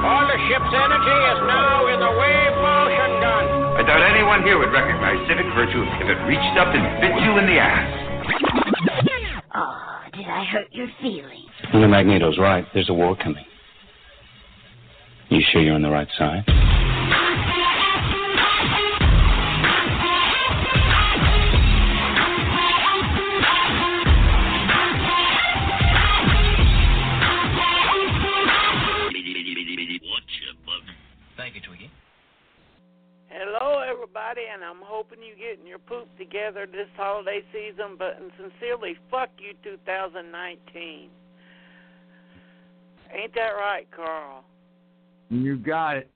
All the ship's energy is now in the wave motion. I doubt anyone here would recognize civic virtue if it reached up and bit you in the ass. Oh, did I hurt your feelings? Well, Magneto's right. There's a war coming. You sure you're on the right side? Together this holiday season. But and sincerely, fuck you, 2019. Ain't that right, Carl? You got it.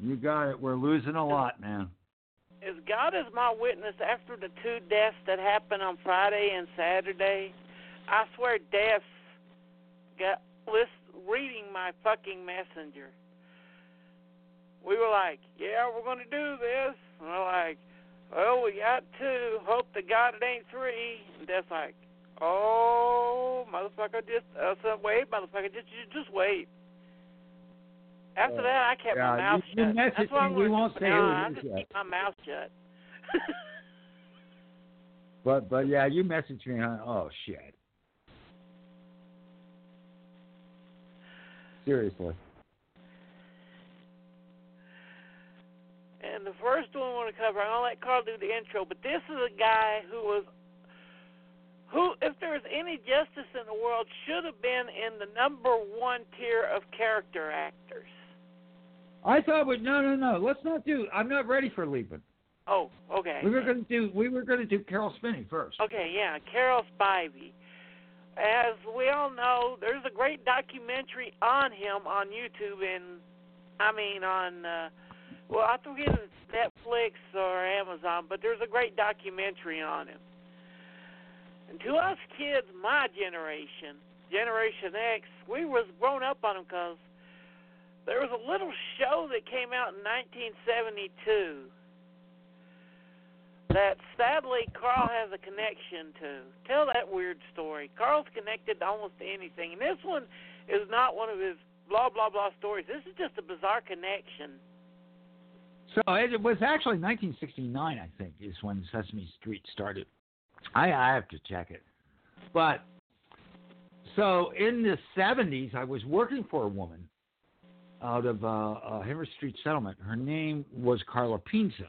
You got it. We're losing a lot, man. As God is my witness, after the two deaths that happened on Friday and Saturday, I swear deaths got list, reading my fucking messenger. We were like, yeah, we're going to do this. And we're like, well, we got two. Hope to God it ain't three. And Death's like, oh, motherfucker, just uh, so wait, motherfucker, just just, just wait. After that, I kept yeah, my mouth you- you shut. That's I'm. We won't say now. who it I just yet. keep my mouth shut. But but yeah, you messaged me. On, oh shit. Seriously. And the first one I want to cover, I'm gonna let Carl do the intro, but this is a guy who was who, if there was any justice in the world, should have been in the number one tier of character actors. I thought we no no no. Let's not do. I'm not ready for leaping. Oh, okay. We were gonna do. We were gonna do Carol Spinney first. Okay, yeah, Carol Spinney. As we all know, there's a great documentary on him on YouTube, and I mean on, uh, well, I forget Netflix or Amazon, but there's a great documentary on him. And to us kids, my generation, Generation X, we was grown up on him because there was a little show that came out in 1972 that sadly Carl has a connection to. Tell that weird story. Carl's connected to almost anything, and this one is not one of his blah blah blah stories. This is just a bizarre connection. So it was actually 1969, I think, is when Sesame Street started. I, I have to check it. But so in the 70s, I was working for a woman out of uh, uh, Henry Street Settlement. Her name was Carla Pinza.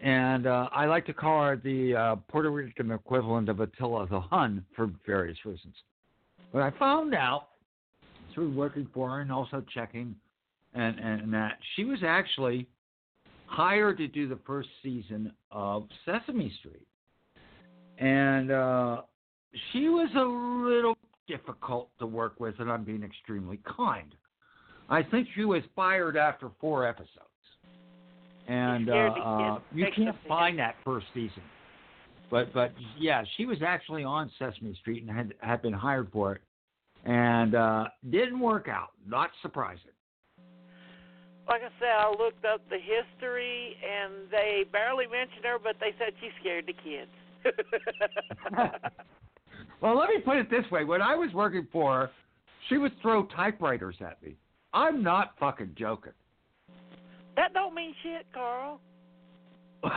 And uh, I like to call her the uh, Puerto Rican equivalent of Attila the Hun for various reasons. But I found out through working for her and also checking and, and that she was actually hired to do the first season of Sesame Street. And uh, she was a little difficult to work with, and I'm being extremely kind. I think she was fired after four episodes. And uh, uh, you can't find that first season. But but yeah, she was actually on Sesame Street and had had been hired for it, and uh, didn't work out. Not surprising. Like I said, I looked up the history, and they barely mentioned her, but they said she scared the kids. well, let me put it this way: when I was working for her, she would throw typewriters at me. I'm not fucking joking. that don't mean shit, Carl.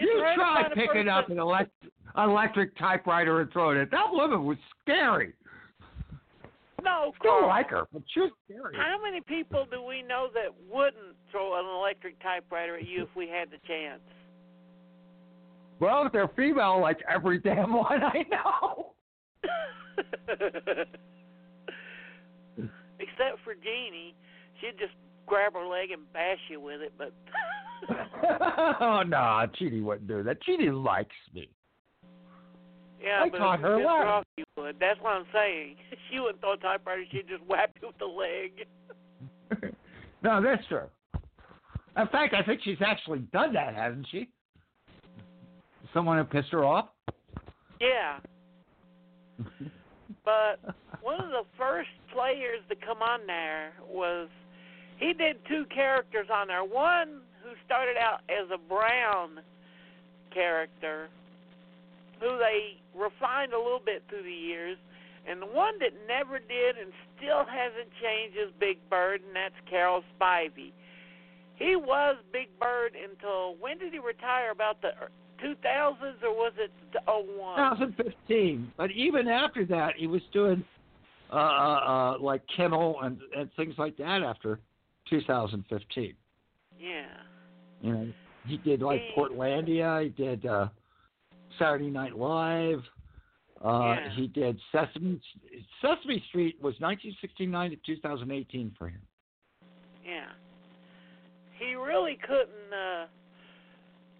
You try picking person- up an elect- electric typewriter and throwing it. That woman was scary. No, Still Carl. like her, but she was scary. How many people do we know that wouldn't throw an electric typewriter at you if we had the chance? Well, if they're female, like every damn one I know. Except for Jeannie, she'd just grab her leg and bash you with it. But oh no, Chidi wouldn't do that. Chidi likes me. Yeah, I but taught her well. you would. That's what I'm saying. She wouldn't throw a typewriter. She'd just whack you with the leg. no, that's true. In fact, I think she's actually done that, hasn't she? Someone had pissed her off. Yeah. But one of the first players to come on there was he did two characters on there. One who started out as a Brown character, who they refined a little bit through the years, and the one that never did and still hasn't changed is Big Bird, and that's Carol Spinney. He was Big Bird until when did he retire? About the 2000s or was it the 01? 2015. But even after that, he was doing uh, uh, uh, like Kimmel and, and things like that after 2015. Yeah. You know, he did like He- Portlandia. He did uh, Saturday Night Live. Uh, Yeah. He did Sesame Sesame Street was 1969 to 2018 for him. Yeah. He really couldn't. uh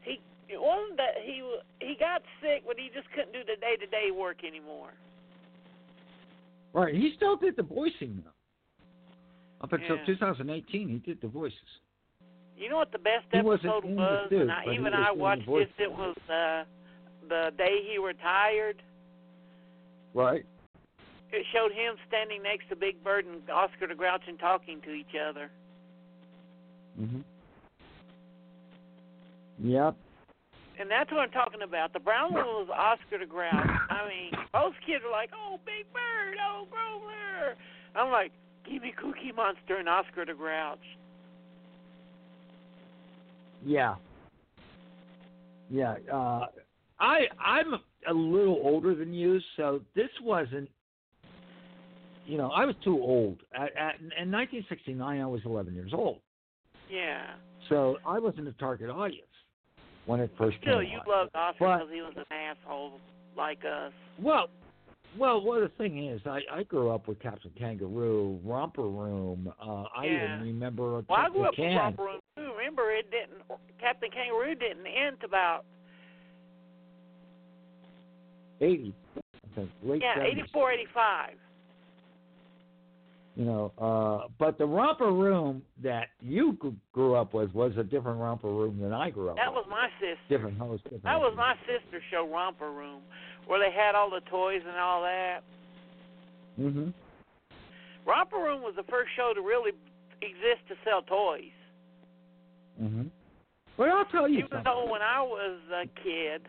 He it wasn't that he he got sick, but he just couldn't do the day to day work anymore. Right. He still did the voicing though. Up until Yeah. 2018, he did the voices. You know what the best He episode was, and I, even I watched this. It was uh the day he retired. Right. It showed him standing next to Big Bird and Oscar the Grouch and talking to each other. Mhm. Yep. And that's what I'm talking about. The brown one was Oscar the Grouch. I mean, most kids are like, "Oh, Big Bird, oh Grover." I'm like, "Give me Cookie Monster and Oscar the Grouch." Yeah. Yeah. Uh, I I'm a little older than you, so this wasn't. You know, I was too old. At, at, in 1969, I was 11 years old, Yeah. so I wasn't a target audience when it first Still, came you out. loved Oscar because he was an asshole like us. Well, well, well. The thing is, I I grew up with Captain Kangaroo, Romper Room. Uh, I Yeah. even remember a Well, I Captain grew up with. Romper Room too. Remember, it didn't. Captain Kangaroo didn't end about 80, I think, late yeah, 70s. 84, 85. You know, uh, but the romper room that you grew up with was a different romper room than I grew up That with. was my sister. different host. Different That was my sister's show, Romper Room, where they had all the toys and all that. hmm Romper Room was the first show to really exist to sell toys. hmm Well, I'll tell you Even something. though when I was a kid,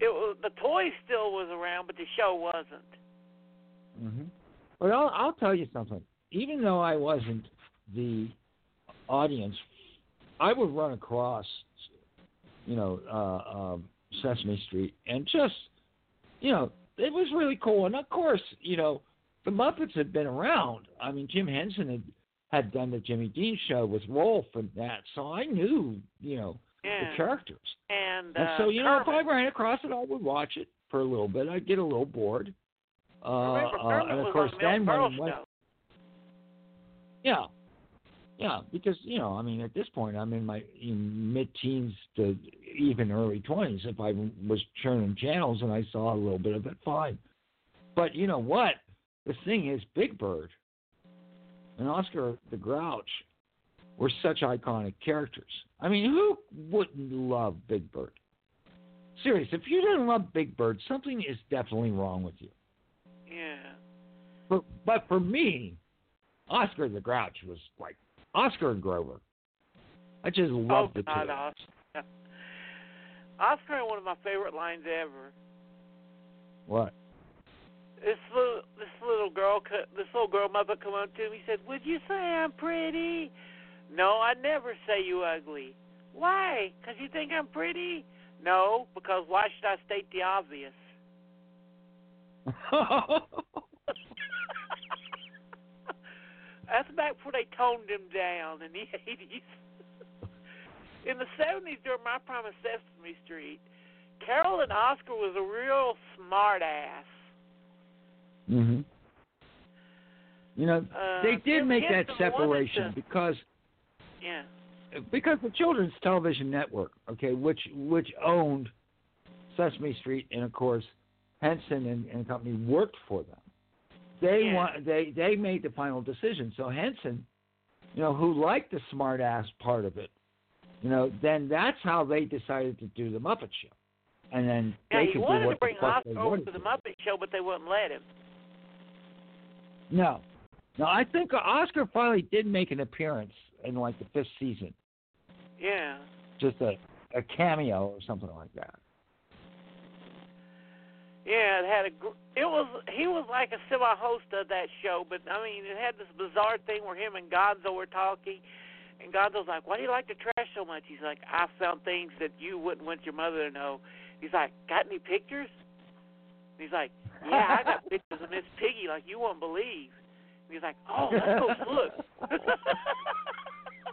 it was the toy still was around, but the show wasn't. hmm But I'll, I'll tell you something. Even though I wasn't the audience, I would run across, you know, uh, um, Sesame Street and just, you know, it was really cool. And of course, you know, the Muppets had been around. I mean, Jim Henson had had done the Jimmy Dean show with Rowlf and that, so I knew, you know, Yeah. the characters. And, And uh, so, you know, if I ran across it, I would watch it for a little bit. I'd get a little bored. Uh, uh, Kermit and of course, then when went, yeah, yeah, because you know, I mean, at this point, I'm in my in mid-teens to even early 20s. If I was churning channels and I saw a little bit of it, fine. But you know what? The thing is, Big Bird and Oscar the Grouch were such iconic characters. I mean, who wouldn't love Big Bird? Serious, if you didn't love Big Bird, something is definitely wrong with you. Yeah. But but for me, Oscar the Grouch was like Oscar and Grover. I just Oh, loved the God, two. Oscar. Oscar had one of my favorite lines ever. What? This little this little girl this little girl mother come up to me and said, "Would you say I'm pretty?" No, I never say you ugly. Why? 'Cause you think I'm pretty? No, because why should I state the obvious? That's back before they toned him down in the eighties. in the seventies, during my prime of Sesame Street, Carol and Oscar was a real smart ass. Mhm. You know, Uh, they did make that separation to- because Yeah. because the Children's Television Network, okay, which which owned Sesame Street and of course Henson and, and company worked for them. They Yeah. want they they made the final decision. So Henson, you know, who liked the smart ass part of it, you know, then that's how they decided to do the Muppet Show. And then Yeah, they he could do wanted what to bring the fuck Oscar they over wanted to the. Muppet Show, but they wouldn't let him. No. No, I think Oscar finally did make an appearance in like the fifth season. Yeah. Just a, a cameo or something like that. Yeah, it had a. It was he was like a semi-host of that show, but I mean, it had this bizarre thing where him and Gonzo were talking, and Gonzo's like, "Why do you like the trash so much?" He's like, "I found things that you wouldn't want your mother to know." He's like, "Got any pictures?" He's like, "Yeah, I got pictures of Miss Piggy like you won't believe." He's like, "Oh, let's go look."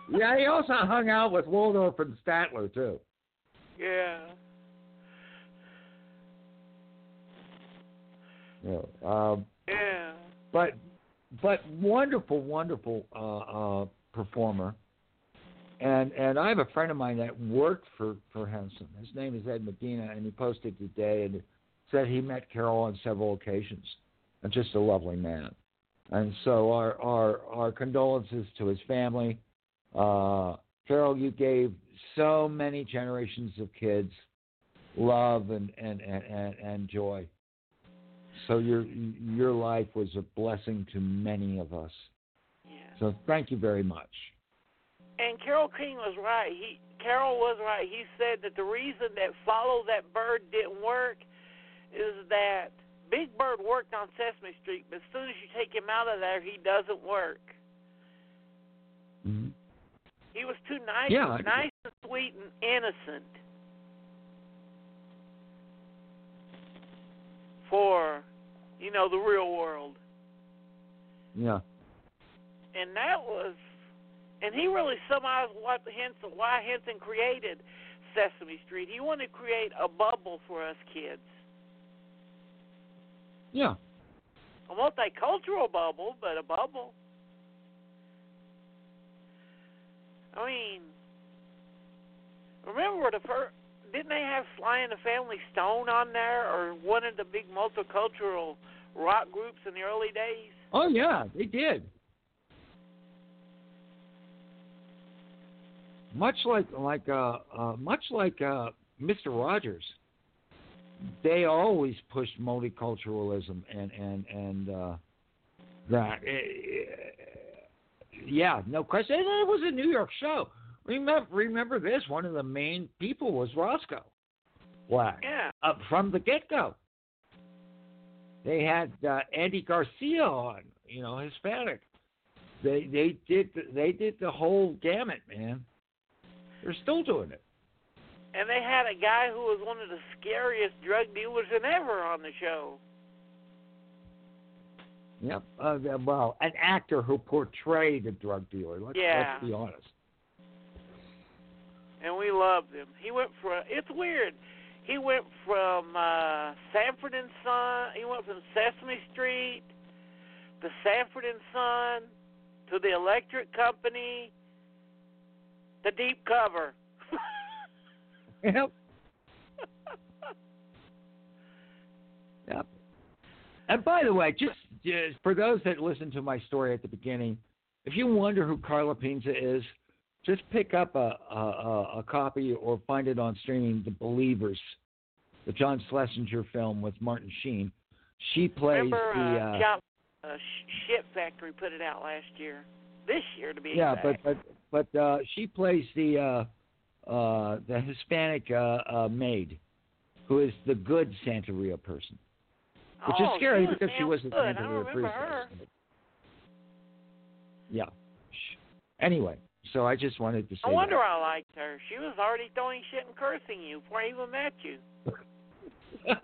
Yeah, he also hung out with Waldorf and Statler too. yeah. Yeah. Um, Yeah. but but wonderful, wonderful uh, uh, performer. And and I have a friend of mine that worked for for Henson. His name is Ed Medina, and he posted today and said he met Carol on several occasions, and just a lovely man. And so our our our condolences to his family. Uh, Carol, you gave so many generations of kids love and and and, and, and joy. So your your life was a blessing to many of us. Yeah. So thank you very much. And Carol King was right. He Carol was right. He said that the reason that Follow That Bird didn't work is that Big Bird worked on Sesame Street, but as soon as you take him out of there, he doesn't work. He was too nice, Yeah, nice and sweet and innocent for, you know, the real world. Yeah. and that was, and he really summarized what Henson, why Henson created Sesame Street. He wanted to create a bubble for us kids, Yeah. a multicultural bubble, but a bubble. I mean, remember the first? Didn't they have Sly and the Family Stone on there, or one of the big multicultural rock groups in the early days? Oh yeah, they did. Much like like uh, uh much like uh Mr. Rogers, they always pushed multiculturalism and and and uh that eh, yeah, no question. And it was a New York show. Remember remember this, one of the main people was Roscoe Black. Yeah. uh, from the get go. They had uh, Andy Garcia on, you know, Hispanic. They they did the, they did the whole gamut, man. They're still doing it. And they had a guy who was one of the scariest drug dealers ever on the show. Yep. Uh, well, an actor who portrayed a drug dealer. Let's, Yeah. let's be honest. And we loved him. He went from it's weird. He went from uh Sanford and Son he went from Sesame Street to Sanford and Son to the electric company to deep cover. Yep. Yep. And by the way, just, for those that listened to my story at the beginning, if you wonder who Carla Pinza is, just pick up a, a, a, copy or find it on streaming. The Believers, the John Schlesinger film with Martin Sheen. She plays Remember the uh, uh, John, uh, Ship Factory put it out last year. This year to be yeah, exact. but but but uh, she plays the uh, uh, the Hispanic uh, uh, maid, who is the good Santeria person. Which oh, is scary she because she wasn't good. I remember priestess. her. Yeah. Anyway, so I just wanted to say. No wonder that. I liked her. She was already throwing shit and cursing you before I even met you.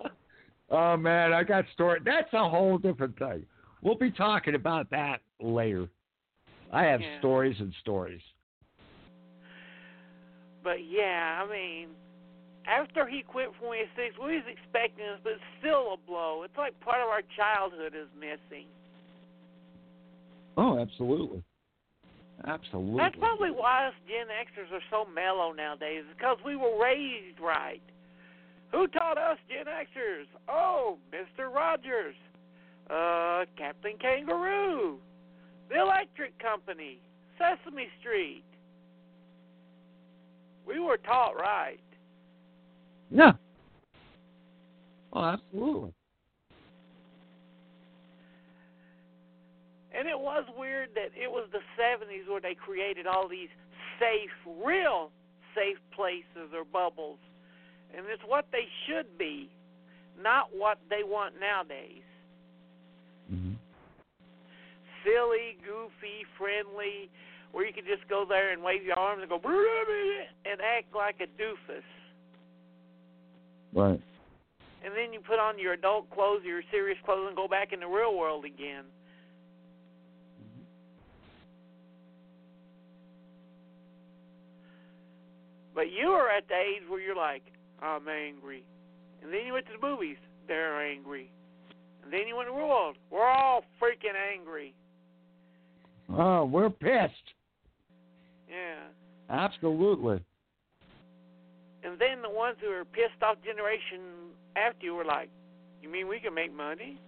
oh man, I got story. That's a whole different thing. We'll be talking about that later. I have Yeah. stories and stories. But yeah, I mean, after he quit for 26, we was expecting this, but it's still a blow. It's like part of our childhood is missing. Oh, absolutely. Absolutely. That's probably why us Gen Xers are so mellow nowadays, because we were raised right. Who taught us Gen Xers? Oh, Mr. Rogers, uh, Captain Kangaroo, the Electric Company, Sesame Street. We were taught right. Yeah. Oh, absolutely. And it was weird that it was the 70s where they created all these safe, real safe places or bubbles. And it's what they should be, not what they want nowadays. hmm Silly, goofy, friendly, where you can just go there and wave your arms and go and act like a doofus. Right. And then you put on your adult clothes, your serious clothes, and go back in the real world again. But you are at the age where you're like, I'm angry. And then you went to the movies, they're angry. And then you went to the real world, we're all freaking angry. Oh, we're pissed. Yeah. Absolutely. And then the ones who are pissed off generation after you were like, You mean we can make money?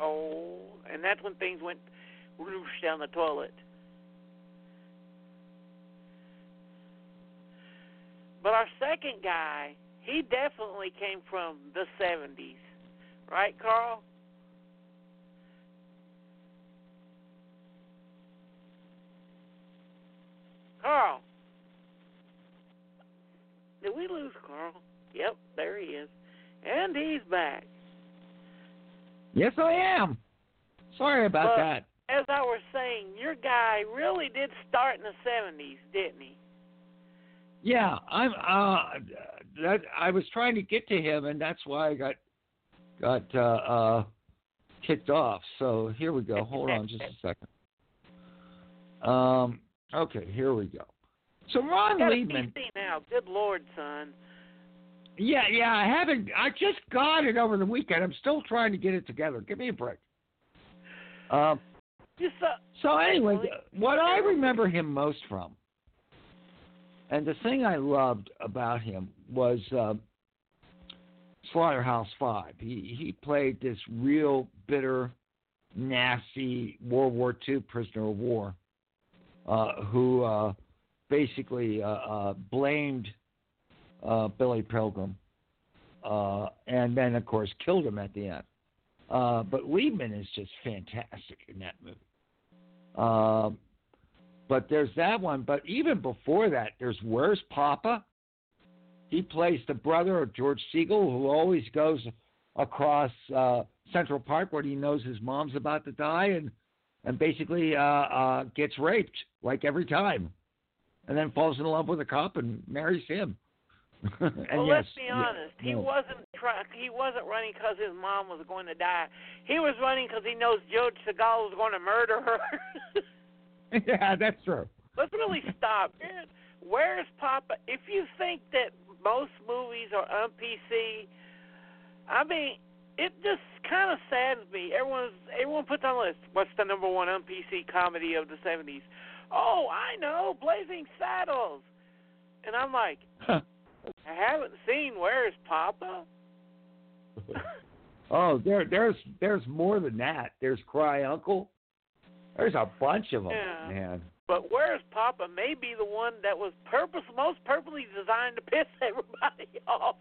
Oh, and that's when things went whoosh down the toilet. But our second guy, he definitely came from the 70s. Right, Carl? Carl. Did we lose Carl? Yep, there he is. And he's back. Yes, I am. Sorry about But- that. As I was saying, your guy really did start in the 70s, didn't he? Yeah, I'm. Uh, that I was trying to get to him, and that's why I got got uh, uh, kicked off. So here we go. Hold on, just a second. Um. Okay, here we go. So Ron Leibman. PC now. Good Lord, son. Yeah, yeah. I haven't. I just got it over the weekend. I'm still trying to get it together. Give me a break. Um. Just uh, So anyway, what I remember him most from, and the thing I loved about him was uh, Slaughterhouse Five. He he played this real bitter, nasty World War II prisoner of war, uh, who uh, basically uh, uh, blamed uh, Billy Pilgrim, uh, and then of course killed him at the end. Uh, but Leibman is just fantastic in that movie. Um, but there's that one. But even before that, there's Where's Poppa? He plays the brother of George Segal, who always goes across uh, Central Park where he knows his mom's about to die, and and basically uh, uh, gets raped like every time, and then falls in love with a cop and marries him. and well, yes, let's be yeah, honest. He no. wasn't try- He wasn't running because his mom was going to die. He was running because he knows George Segal was going to murder her. yeah, that's true. Let's really stop. Man, Where's Poppa? If you think that most movies are on PC, I mean, it just kind of saddens me. Everyone's everyone puts on a list. What's the number one on PC comedy of the '70s? Oh, I know, Blazing Saddles. And I'm like, I haven't seen Where's Poppa. Oh, there, there's, there's more than that. There's Cry Uncle. There's a bunch of them, Yeah. man. But Where's Poppa may be the one that was purpose most purposely designed to piss everybody off.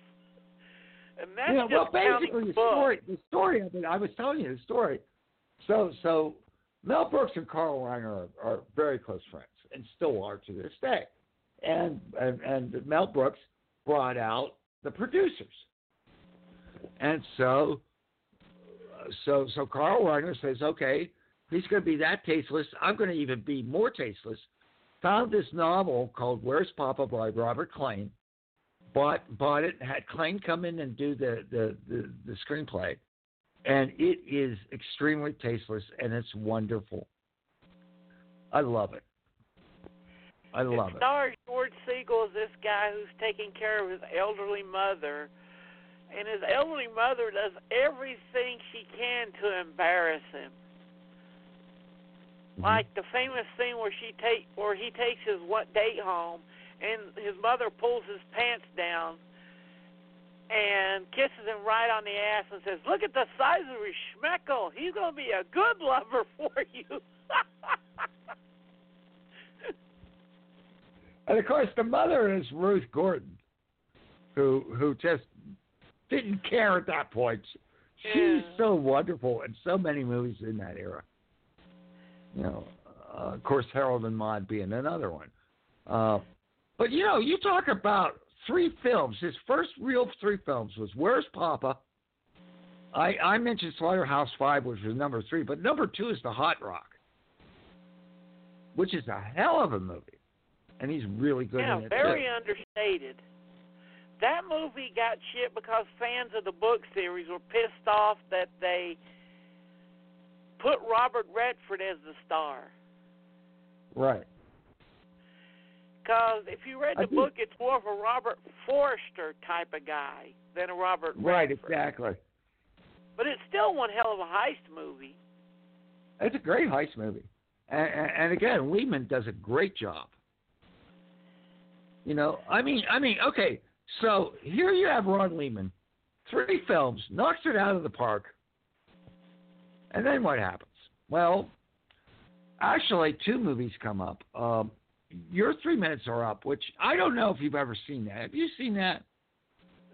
And that's yeah, just counting basically the story, the story of it. I was telling you the story. So, so Mel Brooks and Carl Reiner are, are very close friends, and still are to this day. And and, and Mel Brooks brought out the producers, and so, so so Carl Reiner says, okay, he's going to be that tasteless. I'm going to even be more tasteless. Found this novel called Where's Poppa by Robert Klane bought bought it, had Klane come in and do the, the, the, the screenplay, and it is extremely tasteless and it's wonderful. I love it. I love it stars George Segal is this guy who's taking care of his elderly mother, and his elderly mother does everything she can to embarrass him. Mhm. Like the famous scene where she take where he takes his what date home, and his mother pulls his pants down and kisses him right on the ass and says, "Look at the size of his schmeckle. He's gonna be a good lover for you." And of course, the mother is Ruth Gordon, who who just didn't care at that point. She's Yeah. so wonderful in so many movies in that era. You know, uh, of course, Harold and Maude being another one. Uh, but you know, you talk about three films. His first real three films was Where's Poppa? I I mentioned Slaughterhouse Five, which was number three, but number two is The Hot Rock, which is a hell of a movie, and he's really good yeah, in it very too. understated. That movie got shit because fans of the book series were pissed off that they put Robert Redford as the star. Right. Because if you read the book, it's more of a Robert Forster type of guy than a Robert Right, Redford. exactly. But it's still one hell of a heist movie. It's a great heist movie, and, and, and again, Leibman does a great job. You know, I mean, I mean, okay, so here you have Ron Leibman, three films, knocks it out of the park, and then what happens? Well, actually, two movies come up. Um, your three minutes are up, which I don't know if you've ever seen that. Have you seen that?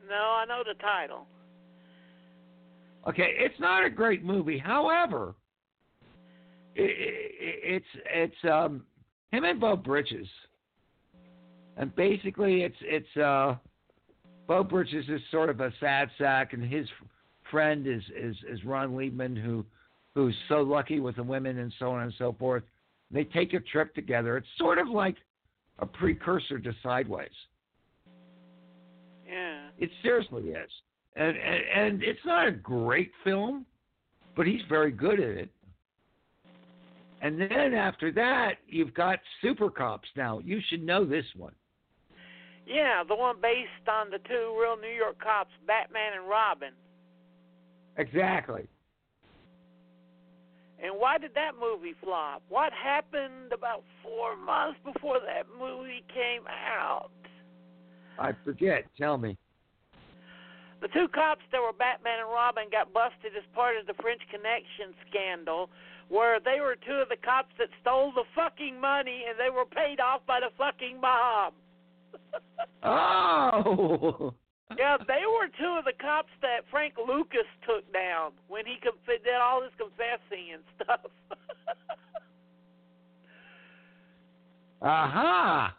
No, I know the title. Okay, it's not a great movie. However, i i it's it's um, him and Beau Bridges, and basically it's it's uh, Beau Bridges is sort of a sad sack, and his friend is is is Ron Leibman, who who's so lucky with the women and so on and so forth. They take a trip together. It's sort of like a precursor to Sideways. Yeah. It seriously is, and, and and it's not a great film, but he's very good at it. And then after that, you've got Super Cops. Now you should know this one. Yeah, the one based on the two real New York cops, Batman and Robin. Exactly. And why did that movie flop? What happened about four months before that movie came out? I forget. Tell me. The two cops that were Batman and Robin got busted as part of the French Connection scandal, where they were two of the cops that stole the fucking money and they were paid off by the fucking mob. Oh. Yeah, they were two of the cops that Frank Lucas took down when he conf- did all his confessing and stuff. Aha.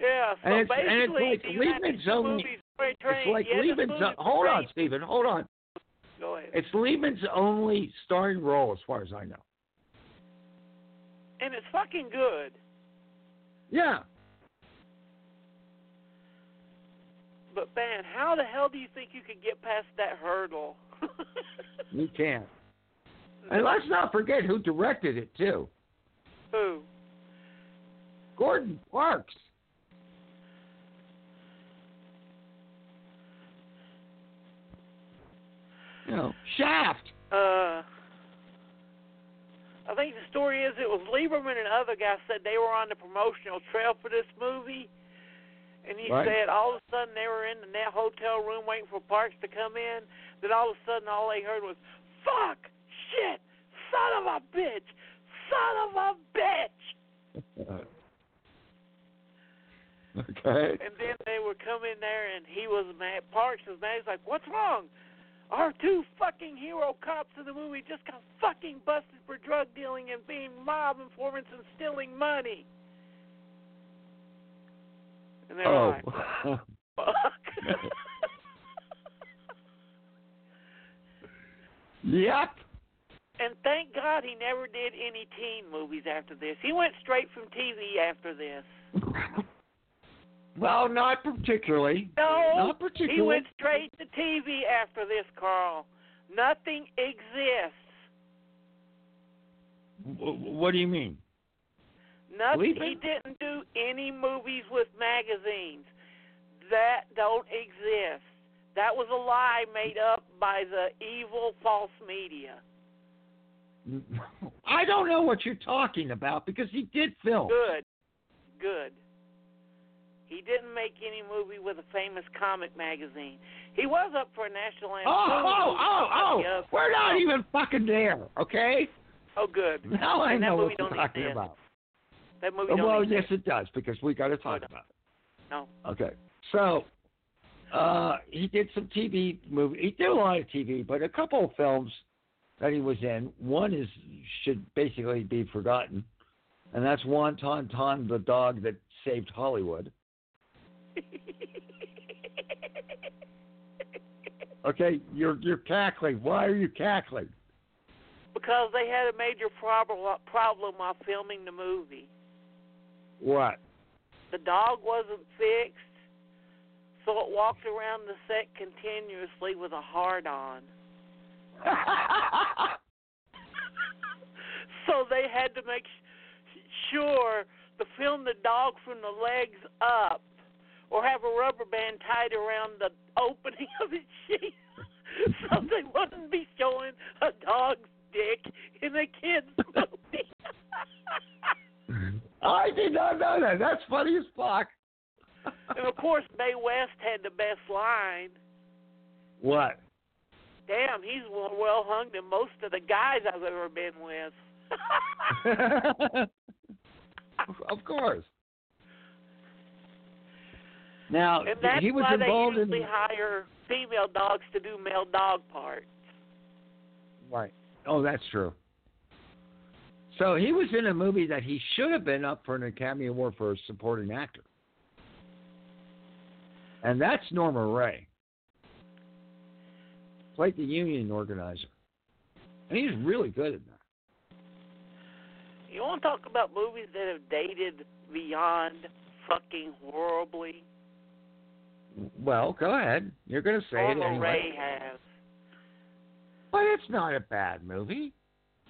yeah, so And it's- and it's basically, like United only- It's like yeah, Leibman's. movie's hold on. Stephen. Hold on. Go ahead. It's Leibman's only starring role, as far as I know. and it's fucking good. Yeah. But man, how the hell do you think you could get past that hurdle? You can't. And let's not forget who directed it too. Who? Gordon Parks. You know, Shaft. Uh, I think the story is it was Lieberman and other guys said they were on the promotional trail for this movie, and he Right. said all of a sudden they were in the net hotel room waiting for Parks to come in. Then all of a sudden all they heard was "fuck, shit, son of a bitch, son of a bitch." okay. And then they would come in there, and he was mad. Parks was mad. He's like, "What's wrong? Our two fucking hero cops in the movie just got fucking busted for drug dealing and being mob informants and stealing money." And they're Oh. like, "Fuck." yep. and thank God he never did any teen movies after this. He went straight from TV after this. Well, not particularly. No, Not particularly. he went straight to TV after this, Carl. Nothing exists. W- What do you mean? Nothing. He didn't do any movies with magazines. That don't exist. That was a lie made up by the evil false media. I don't know what you're talking about because he did film. Good. Good. He didn't make any movie with a famous comic magazine. He was up for a national anthem. Oh, oh, oh, oh! We're not even fucking there, okay? Oh, good. Now I And know what you're talking about. That movie don't well, yes, it does because we got to talk no. about it. No. Okay, so uh, he did some TV movie. He did a lot of TV, but a couple of films that he was in. One is should basically be forgotten, and that's Wonton Ton, the dog that saved Hollywood. Okay, you're you're cackling. Why are you cackling? because they had a major problem problem while filming the movie. What? The dog wasn't fixed, so it walked around the set continuously with a hard on. so they had to make sure to film the dog from the legs up or have a rubber band tied around the opening of its sheath so they wouldn't be showing a dog's dick in a kid's movie. I did not know that. That's funny as fuck. and of course, Mae West had the best line. What? Damn, he's more well hung than most of the guys I've ever been with. of course. Now and that's he was why involved they in usually hire female dogs to do male dog parts. right. Oh, that's true. So he was in a movie that he should have been up for an Academy Award for a supporting actor, and that's Norma Rae. Played the union organizer, and he's really good at that. You want to talk about movies that have dated beyond fucking horribly? Well, go ahead. You're going to say it Norma anyway. Ray has. But it's not a bad movie.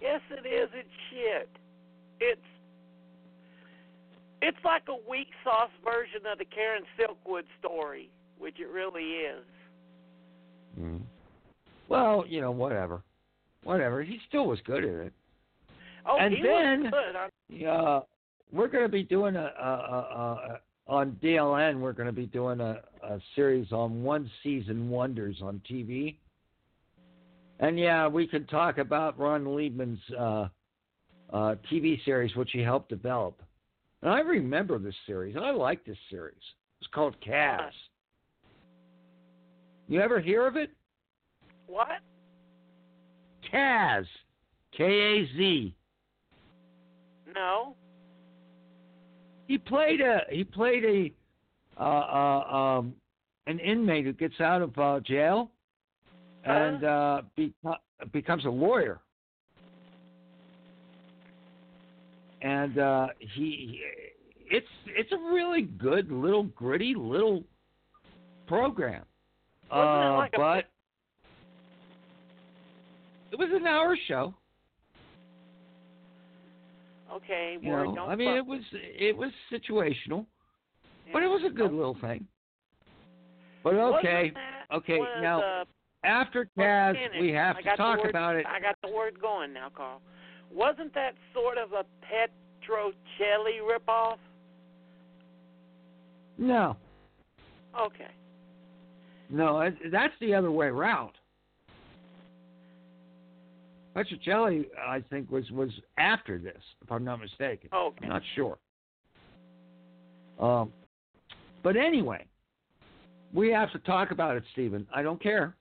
Yes, it is. It's shit. It's it's like a weak sauce version of the Karen Silkwood story, which it really is. Mm. Well, you know, whatever, whatever. He still was good at it. Oh, And he then- was good. Yeah, we're going to be doing a, a, a, a on DLN. We're going to be doing a, a series on one season wonders on TV. And yeah, we could talk about Ron Leibman's uh, uh, TV series, which he helped develop. And I remember this series. I like this series. It's called Kaz. You ever hear of it? what? Kaz. K A Z. No. He played a he played a uh, uh, um, an inmate who gets out of uh, jail and uh, beco- becomes a lawyer. And uh, he, it's it's a really good little gritty little program. Uh, like a- but it was an hour show. Okay, You know, don't I mean, fuck. it was it was situational, but it was a good little thing. But okay, okay. Now the after Kaz, we have to talk word- about it. I got the word going now, Carl. Wasn't that sort of a Petrocelli ripoff? No, Okay. no, that's the other way around. Petrocelli, I think, was was after this, if I'm not mistaken. Okay. I'm not sure. Um, but anyway, we have to talk about it, Stephen. I don't care.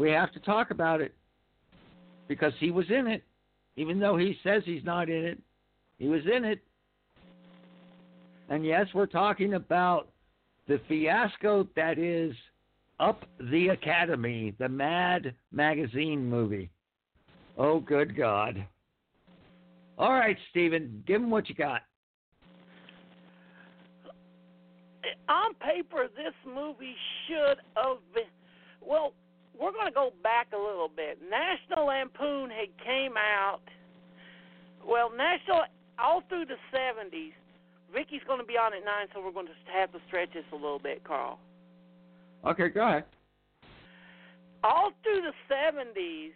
We have to talk about it because he was in it, even though he says he's not in it. He was in it. And yes, we're talking about the fiasco that is Up the Academy, the Mad Magazine movie. Oh, good God. All right, Stephen, give him what you got. On paper, this movie should have been. Well, we're going to go back a little bit. National Lampoon had came out. Well, National all through the 70s. Vicky's going to be on at nine, so we're going to have to stretch this a little bit, Carl. Okay, go ahead. All through the 70s,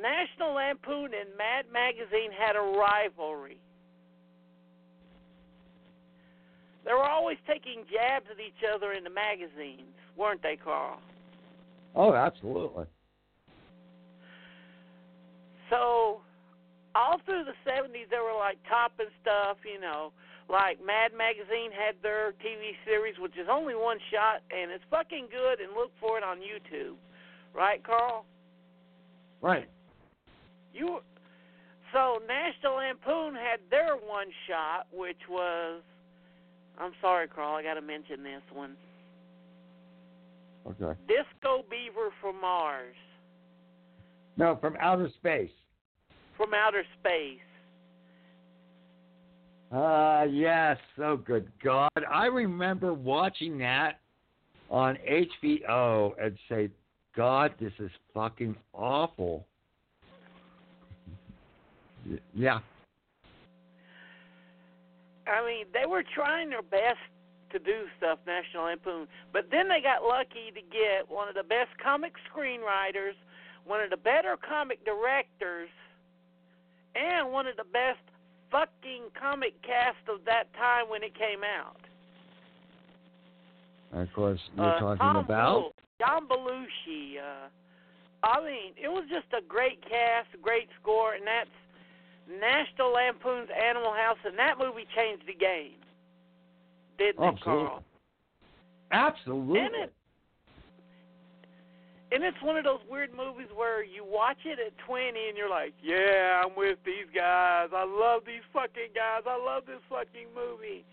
National Lampoon and Mad Magazine had a rivalry. They were always taking jabs at each other in the magazines, weren't they, Carl? Oh, absolutely. So, all through the 70s, they were like topping stuff, you know. Like Mad Magazine had their TV series, which is only one shot, and it's fucking good, and look for it on YouTube. Right, Carl? Right. You. So National Lampoon had their one shot, which was. I'm sorry, Carl. I got to mention this one. Okay. Disco Beaver from Mars. No, from outer space. From outer space. Ah, uh, yes. Oh, good God. I remember watching that on HBO and say, God, this is fucking awful. Yeah. I mean, they were trying their best to do stuff, National Lampoon, but then they got lucky to get one of the best comic screenwriters, one of the better comic directors, and one of the best fucking comic cast of that time when it came out. Of course, you're uh, talking Tom about Wolfe, John Belushi. Uh, I mean, it was just a great cast, great score, and that's National Lampoon's Animal House, and that movie changed the game, didn't oh, it, Absolutely. Carl? Absolutely. And it, and it's one of those weird movies where you watch it at 20 and you're like, yeah, I'm with these guys. I love these fucking guys. I love this fucking movie.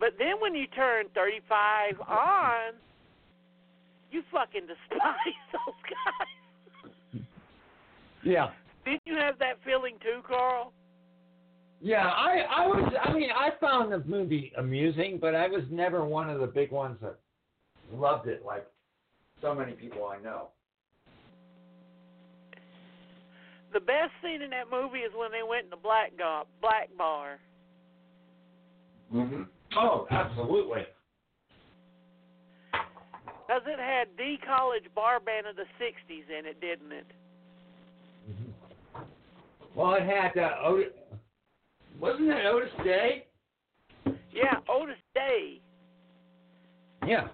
But then when you turn 35 on, you fucking despise those guys. Yeah. Did you have that feeling too, Carl? Yeah, I, I was. I mean, I found the movie amusing, but I was never one of the big ones that loved it like so many people I know. The best scene in that movie is when they went in the black go- black bar. Mm-hmm. Oh, absolutely. Because it had the college bar band of the 60s in it, didn't it? Well, it had uh, Otis. Wasn't it Otis Day? Yeah, Otis Day. Yeah.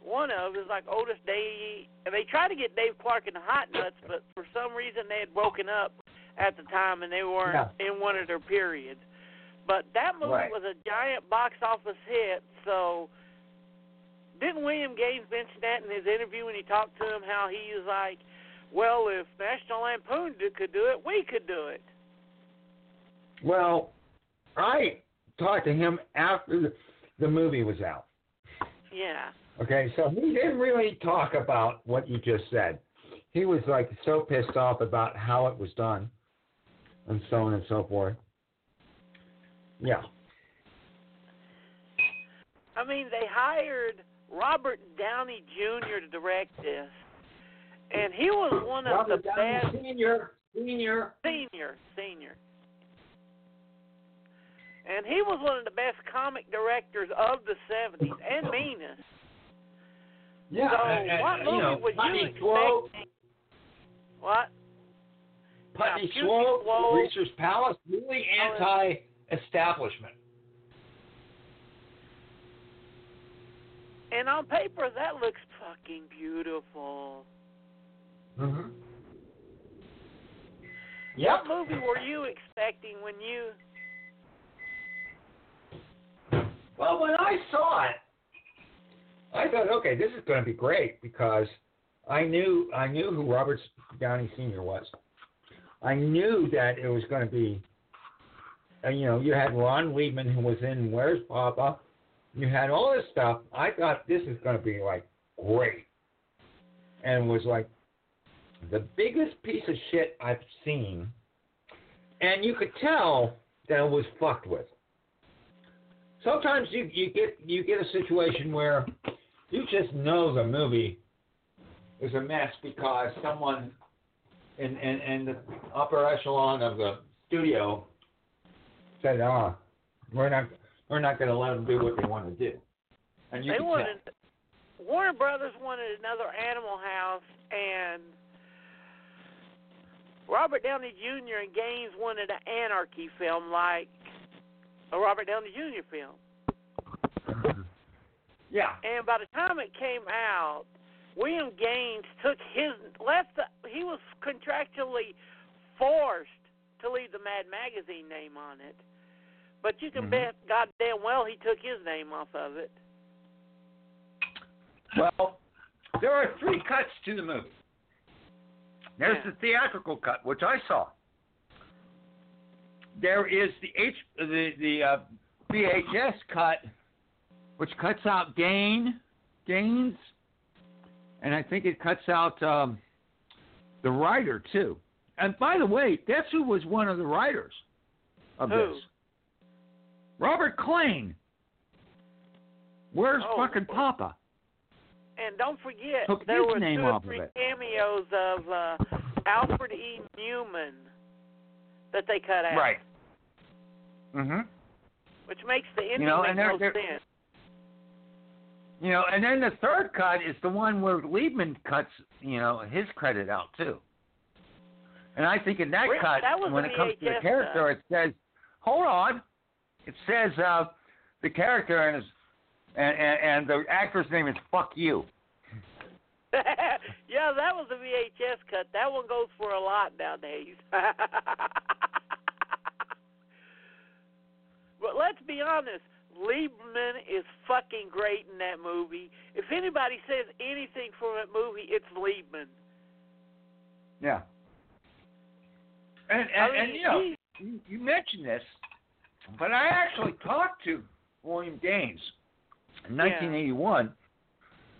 One of is like Otis Day, and they tried to get Dave Clark in the Hot Nuts, but for some reason they had broken up at the time and they weren't Yeah. in one of their periods. But that movie Right. was a giant box office hit, so didn't William Gaines mention that in his interview when he talked to him? How he was like, "Well, if National Lampoon could do it, we could do it." Well, I talked to him after the, movie was out. Yeah. Okay, so he didn't really talk about what you just said. He was like so pissed off about how it was done, and so on and so forth. Yeah. I mean, they hired Robert Downey Jr. to direct this, and he was one of Robert the Downey best Senior, senior. senior, senior. And he was one of the best comic directors of the 70s and meanest. Yeah, so, and- and, what you know, would you Putney expect? What? Putney Yeah, Swope, Swope. Greaser's Palace, really anti-establishment. And on paper, that looks fucking beautiful. Mm-hmm. What movie were you expecting when you? Well, when I saw it, I thought, okay, this is going to be great because I knew I knew who Robert Downey Sr. was. I knew that it was going to be, you know, you had Ron Weidman who was in Where's Poppa. You had all this stuff. I thought this is going to be like great, and was like the biggest piece of shit I've seen. And you could tell that it was fucked with sometimes you you get you get a situation where you just know the movie is a mess because someone in in, in the upper echelon of the studio said, "Ah, we're not we're not going to let them do what they want to do." And you they wanted Warner Brothers wanted another Animal House, and Robert Downey Jr. and Gaines wanted an anarchy film like a Robert Downey Jr. film. Yeah. And by the time it came out, William Gaines took his left. The, he was contractually forced to leave the Mad Magazine name on it, but you can Mhm. bet goddamn well he took his name off of it. Well, there are three cuts to the movie. There's Yeah. the theatrical cut, which I saw. There is the H the the uh, VHS cut, which cuts out Gain gains, and I think it cuts out um, the writer too. And by the way, that's who was one of the writers of Who? this? Robert Klane. Where's Oh, fucking Poppa? And don't forget, Took there were two or three cameos of uh, Alfred E. Neuman that they cut out, Right. Mm-hmm. which makes the ending know, make no sense. You know, and then the third cut is the one where Leibman cuts, you know, his credit out too. And I think in that Really? cut, That when it comes to the character, it says, "Hold on," it says uh, the character and his and, and and the actor's name is "Fuck You." yeah, that was a VHS cut. That one goes for a lot nowadays. but let's be honest, Leibman is fucking great in that movie. If anybody says anything from that movie, it's Leibman. Yeah. And I mean, and you know, you, you mentioned this, but I actually talked to William Gaines in 1981.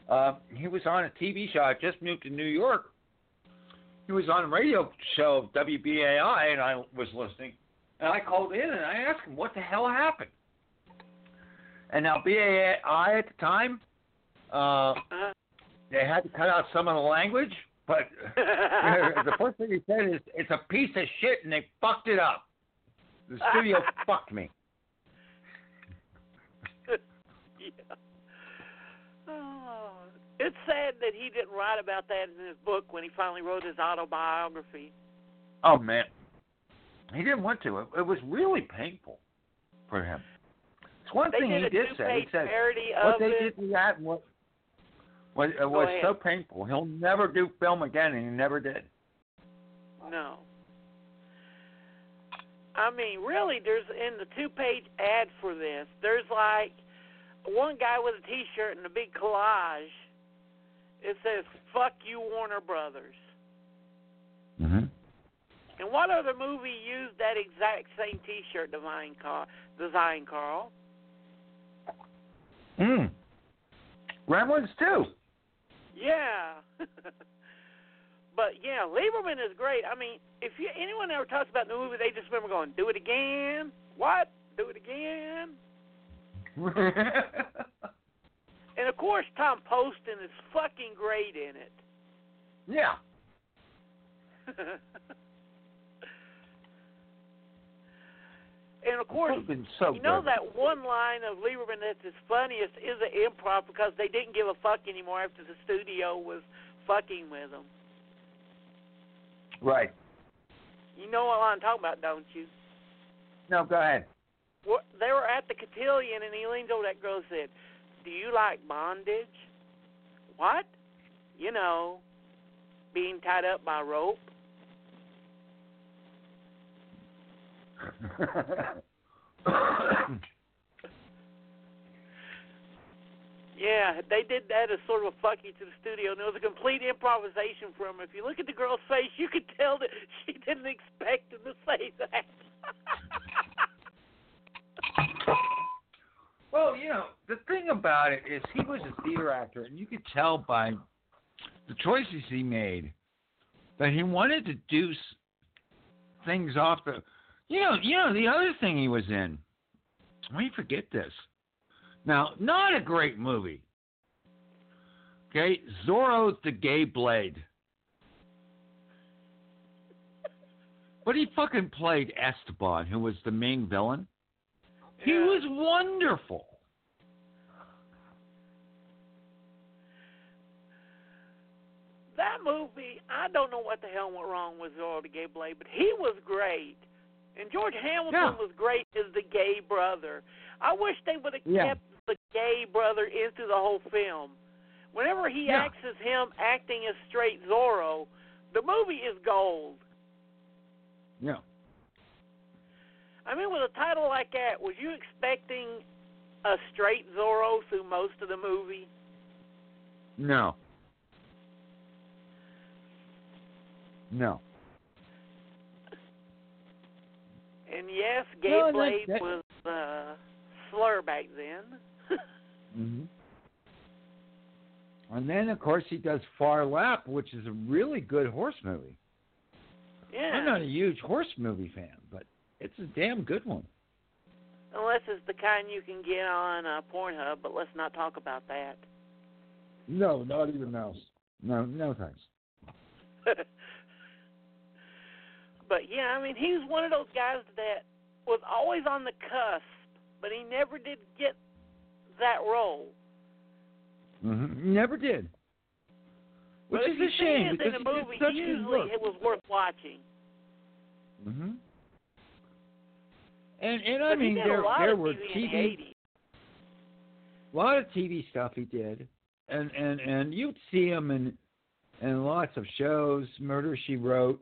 Uh, he was on a TV show. I just moved to New York. He was on a radio show, WBAI, and I was listening. And I called in and I asked him, what the hell happened? And now BAI at the time, uh, they had to cut out some of the language, but the first thing he said is, "It's a piece of shit, and they fucked it up." The studio fucked me. yeah. It's sad that he didn't write about that in his book when he finally wrote his autobiography. Oh man, he didn't want to. It, it was really painful for him. It's one They thing did he did say. He said what they it. did that was uh, was, it was ahead. so painful. He'll never do film again, and he never did. No. I mean, really, there's in the two-page ad for this. There's like one guy with a T-shirt and a big collage. It says "Fuck you, Warner Brothers." Mm-hmm. And what other movie used that exact same T-shirt design, Carl? Design, Carl? Mm. Gremlins too. Yeah. but yeah, Lieberman is great. I mean, if you anyone ever talks about the movie, they just remember going, "Do it again." What? Do it again? And of course, Tom Poston is fucking great in it. yeah. and of course, so you know good. that one line of Lieberman that's his funniest is an improv because they didn't give a fuck anymore after the studio was fucking with them. Right. You know what I'm talking about, don't you? No, go ahead. What, they were at the cotillion, and he leaned over that girl and said, "Do you like bondage?" What? You know, being tied up by rope. Yeah, they did that as sort of a fuck you to the studio, and it was a complete improvisation from him. If you look at the girl's face, you could tell that she didn't expect him to say that. Well, you know, the thing about it is he was a theater actor, and you could tell by the choices he made that he wanted to do things off the. You know, you know the other thing he was in. Me forget this. Now, not a great movie. Okay, Zorro the Gay Blade. But he fucking played Esteban, who was the main villain. He Yeah. was wonderful. That movie, I don't know what the hell went wrong with Zorro the Gay Blade, but he was great. And George Hamilton Yeah. was great as the gay brother. I wish they would have Yeah. kept the gay brother into the whole film. Whenever he Yeah. acts as him acting as straight Zorro, the movie is gold. Yeah. I mean, with a title like that, was you expecting a straight Zorro through most of the movie? No. No. And yes, Gay No, that- Blade that- was uh, slur back then. hmm And then, of course, he does Phar Lap, which is a really good horse movie. yeah. I'm not a huge horse movie fan, but it's a damn good one. Unless it's the kind you can get on uh, Pornhub, but let's not talk about that. No, not even those. No, no thanks. but yeah, I mean, he was one of those guys that was always on the cusp, but he never did get that role. hmm Never did. Which but is a shame it because in he the movie, good usually it was worth watching. hmm And and But I mean there there were TV in the 80s. a lot of TV stuff he did, and and and you'd see him in in lots of shows. Murder She Wrote,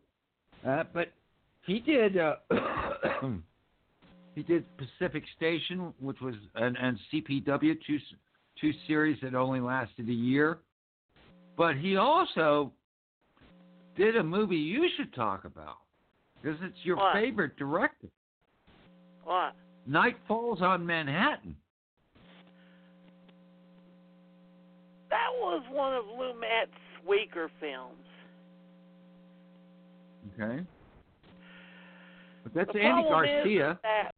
uh, but he did uh, he did Pacific Station, which was and and CPW two two series that only lasted a year. But he also did a movie you should talk about because it's your What? favorite director. What? Night Falls on Manhattan. That was one of Lumet's weaker films. Okay. But that's the Andy Garcia. that,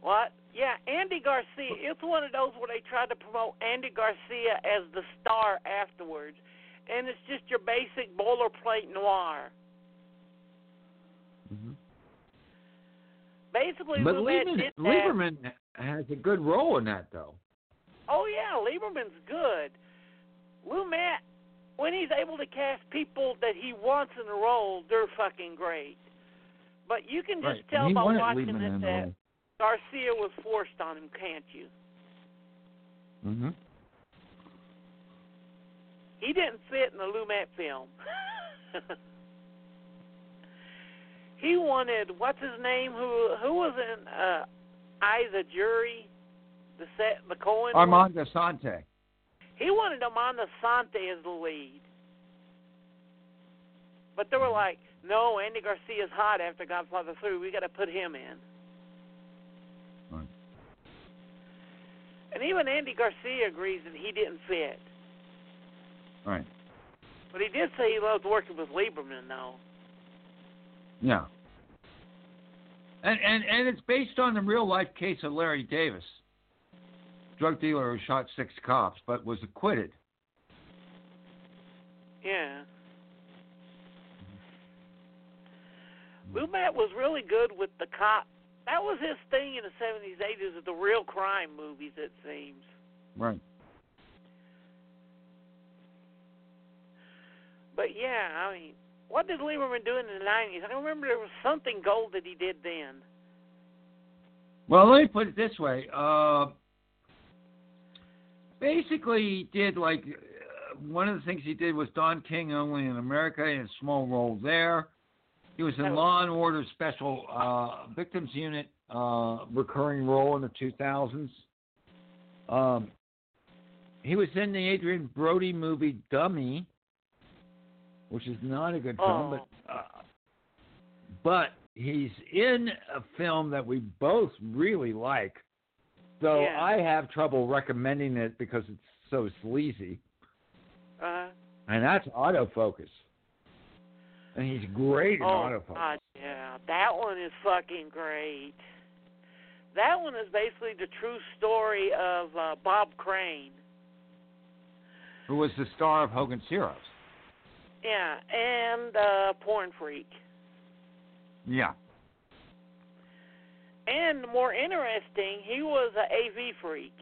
what? Yeah, Andy Garcia. It's one of those where they tried to promote Andy Garcia as the star afterwards, and it's just your basic boilerplate noir. Basically, But Lieberman, did that. Lieberman has a good role in that, though. Oh yeah, Lieberman's good. Lumet, when he's able to cast people that he wants in a role, they're fucking great. But you can just Right. tell by watching Lieberman it that. Garcia was forced on him, can't you? hmm He didn't fit in the Lumet film. he wanted what's his name? Who who was in uh, I the Jury? The set the Cohen. one? Armand Assante. He wanted Armand Assante as the lead. But they were like, no, Andy Garcia's hot after Godfather 3. We got to put him in. Right. And even Andy Garcia agrees that he didn't fit. Right. But he did say he loved working with Lieberman, though. Yeah. And and and it's based on the real life case of Larry Davis, drug dealer who shot six cops but was acquitted. Yeah. Lumet was really good with the cop. That was his thing in the 70s, 80s, of the real crime movies, it seems. Right. But yeah, I mean, what did Lieberman do in the 90s? I remember there was something gold that he did then. Well, let me put it this way. Uh, basically, he did like uh, one of the things he did was Don King only in America, in a small role there. He was in Oh. Law and Order Special uh, Victims Unit, uh, recurring role in the 2000s. Um, he was in the Adrien Brody movie Dummy, which is not a good film, Oh. but uh, but he's in a film that we both really like. So Yeah. I have trouble recommending it because it's so sleazy, Uh, and that's Autofocus. And he's great in oh, Autofocus. God, yeah. That one is fucking great. That one is basically the true story of uh, Bob Crane. who was the star of Hogan's Heroes. Yeah, and uh, Porn Freak. Yeah. And more interesting, he was a AV freak.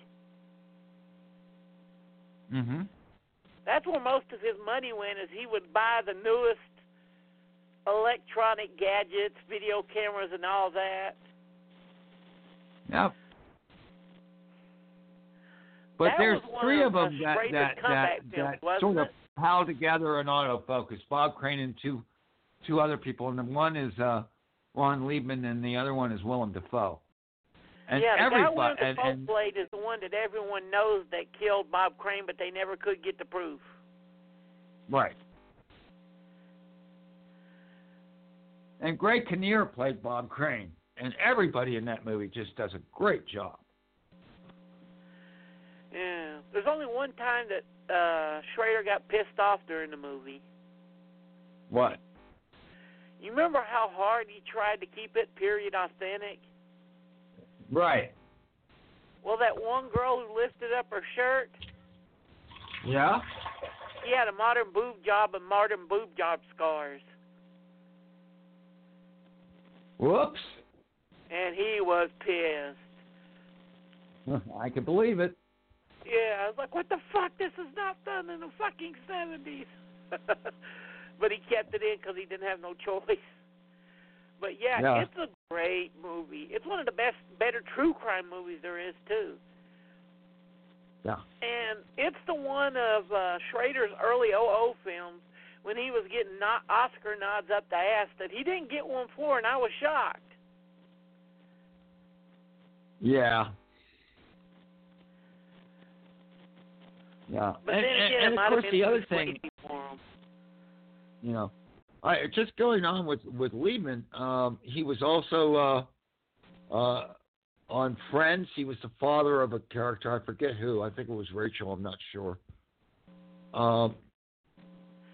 Mm-hmm. That's where most of his money went. Is he would buy the newest electronic gadgets, video cameras, and all that. Yep. But That there's three of of the them that that that, that sort of it? Pile together in autofocus. Bob Crane and two two other people, and then one is uh, Ron Leibman, and the other one is Willem Dafoe. And yeah, the guy everybody with the and, and blade is the one that everyone knows that killed Bob Crane, but they never could get the proof. right. And Greg Kinnear played Bob Crane, and everybody in that movie just does a great job. Yeah. There's only one time that uh Schrader got pissed off during the movie. What? You remember how hard he tried to keep it period authentic? Right. Well, that one girl who lifted up her shirt, Yeah. she had a modern boob job and modern boob job scars. Whoops. And he was pissed. I can believe it. Yeah, I was like, what the fuck? This is not done in the fucking 70s. but he kept it in because he didn't have no choice. But yeah, Yeah. it's a great movie. It's one of the best, better true crime movies there is, too. Yeah. And it's the one of uh, Schrader's early OO films when he was getting no- Oscar nods up the ass that he didn't get one for, and I was shocked. Yeah. Yeah. But and, then again, and it of course the other thing, sweet for him. you know, I just going on with with Leibman, um, he was also uh, uh, on Friends. He was the father of a character. I forget who. I think it was Rachel. I'm not sure. Um,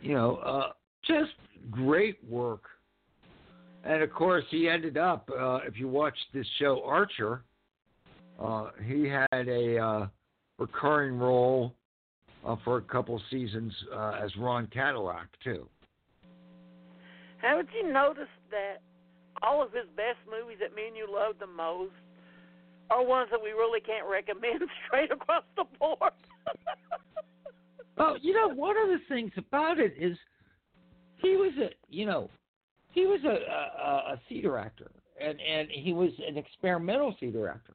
you know, uh, just great work. And of course, he ended up. Uh, if you watch this show Archer, uh, he had a uh, recurring role uh, for a couple seasons uh, as Ron Cadillac too. Haven't you noticed that all of his best movies that me and you love the most are ones that we really can't recommend straight across the board? Well, you know, one of the things about it is he was a, you know, he was a a, a theater actor, and and he was an experimental theater actor.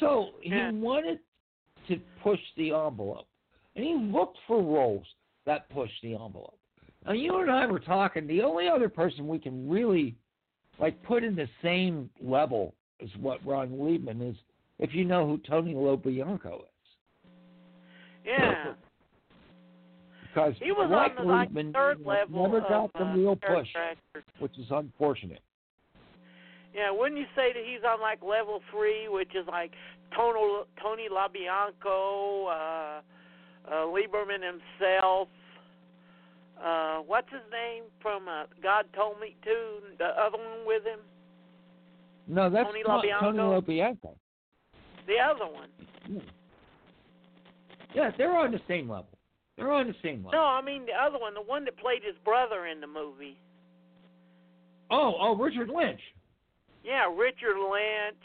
So he Yeah. wanted to push the envelope, and he looked for roles that pushed the envelope. Now, you and I were talking. The only other person we can really like put in the same level as what Ron Leibman is, if you know who Tony Lo Bianco is. yeah. Because He was like on the like Leibman, third level never of got the uh, real push, which is unfortunate. Yeah, wouldn't you say that he's on like level three, which is like Tony Tony Lo Bianco, uh, uh, Lieberman himself. Uh, what's his name from uh, God Told Me to? The other one with him, No, that's Tony not Lo Bianco? Tony Lo Bianco. the other one. Yeah, they're on the same level. They're on the same level. No, I mean the other one, the one that played his brother in the movie. Oh, oh, Richard Lynch. Yeah, Richard Lynch.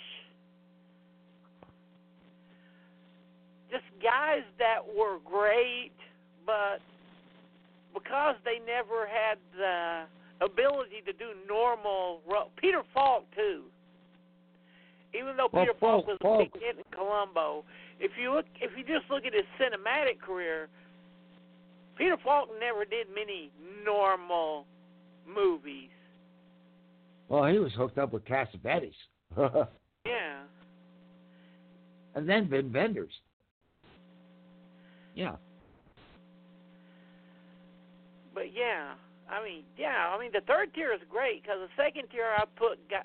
Just guys that were great, but because they never had the ability to do normal. Peter Falk too. Even though Well, Peter Falk, Falk- was a big hit in Columbo, if you look, if you just look at his cinematic career, Peter Falk never did many normal movies. Well, he was hooked up with Cassavetes. Yeah. and then Wim Wenders. Yeah. But yeah, I mean, yeah, I mean the third tier is great because the second tier I put guy.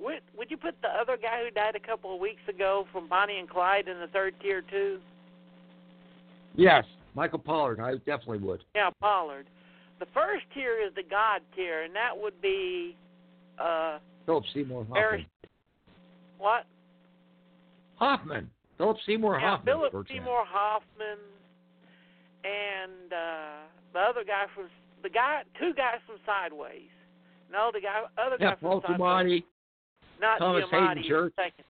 Would would you put the other guy who died a couple of weeks ago from Bonnie and Clyde in the third tier too? Yes, Michael Pollard. I definitely would. Yeah, Pollard. The first tier is the God tier, and that would be uh Philip Seymour Hoffman. Harris. What? Hoffman. Philip Seymour yeah, Hoffman. Philip. Seymour Hoffman. and uh, the other guy from the guy, two guys from Sideways. No, the guy, other Yeah, guy Paul from Sideways. Giamatti. Not Thomas Giamatti. Haden Church. Second.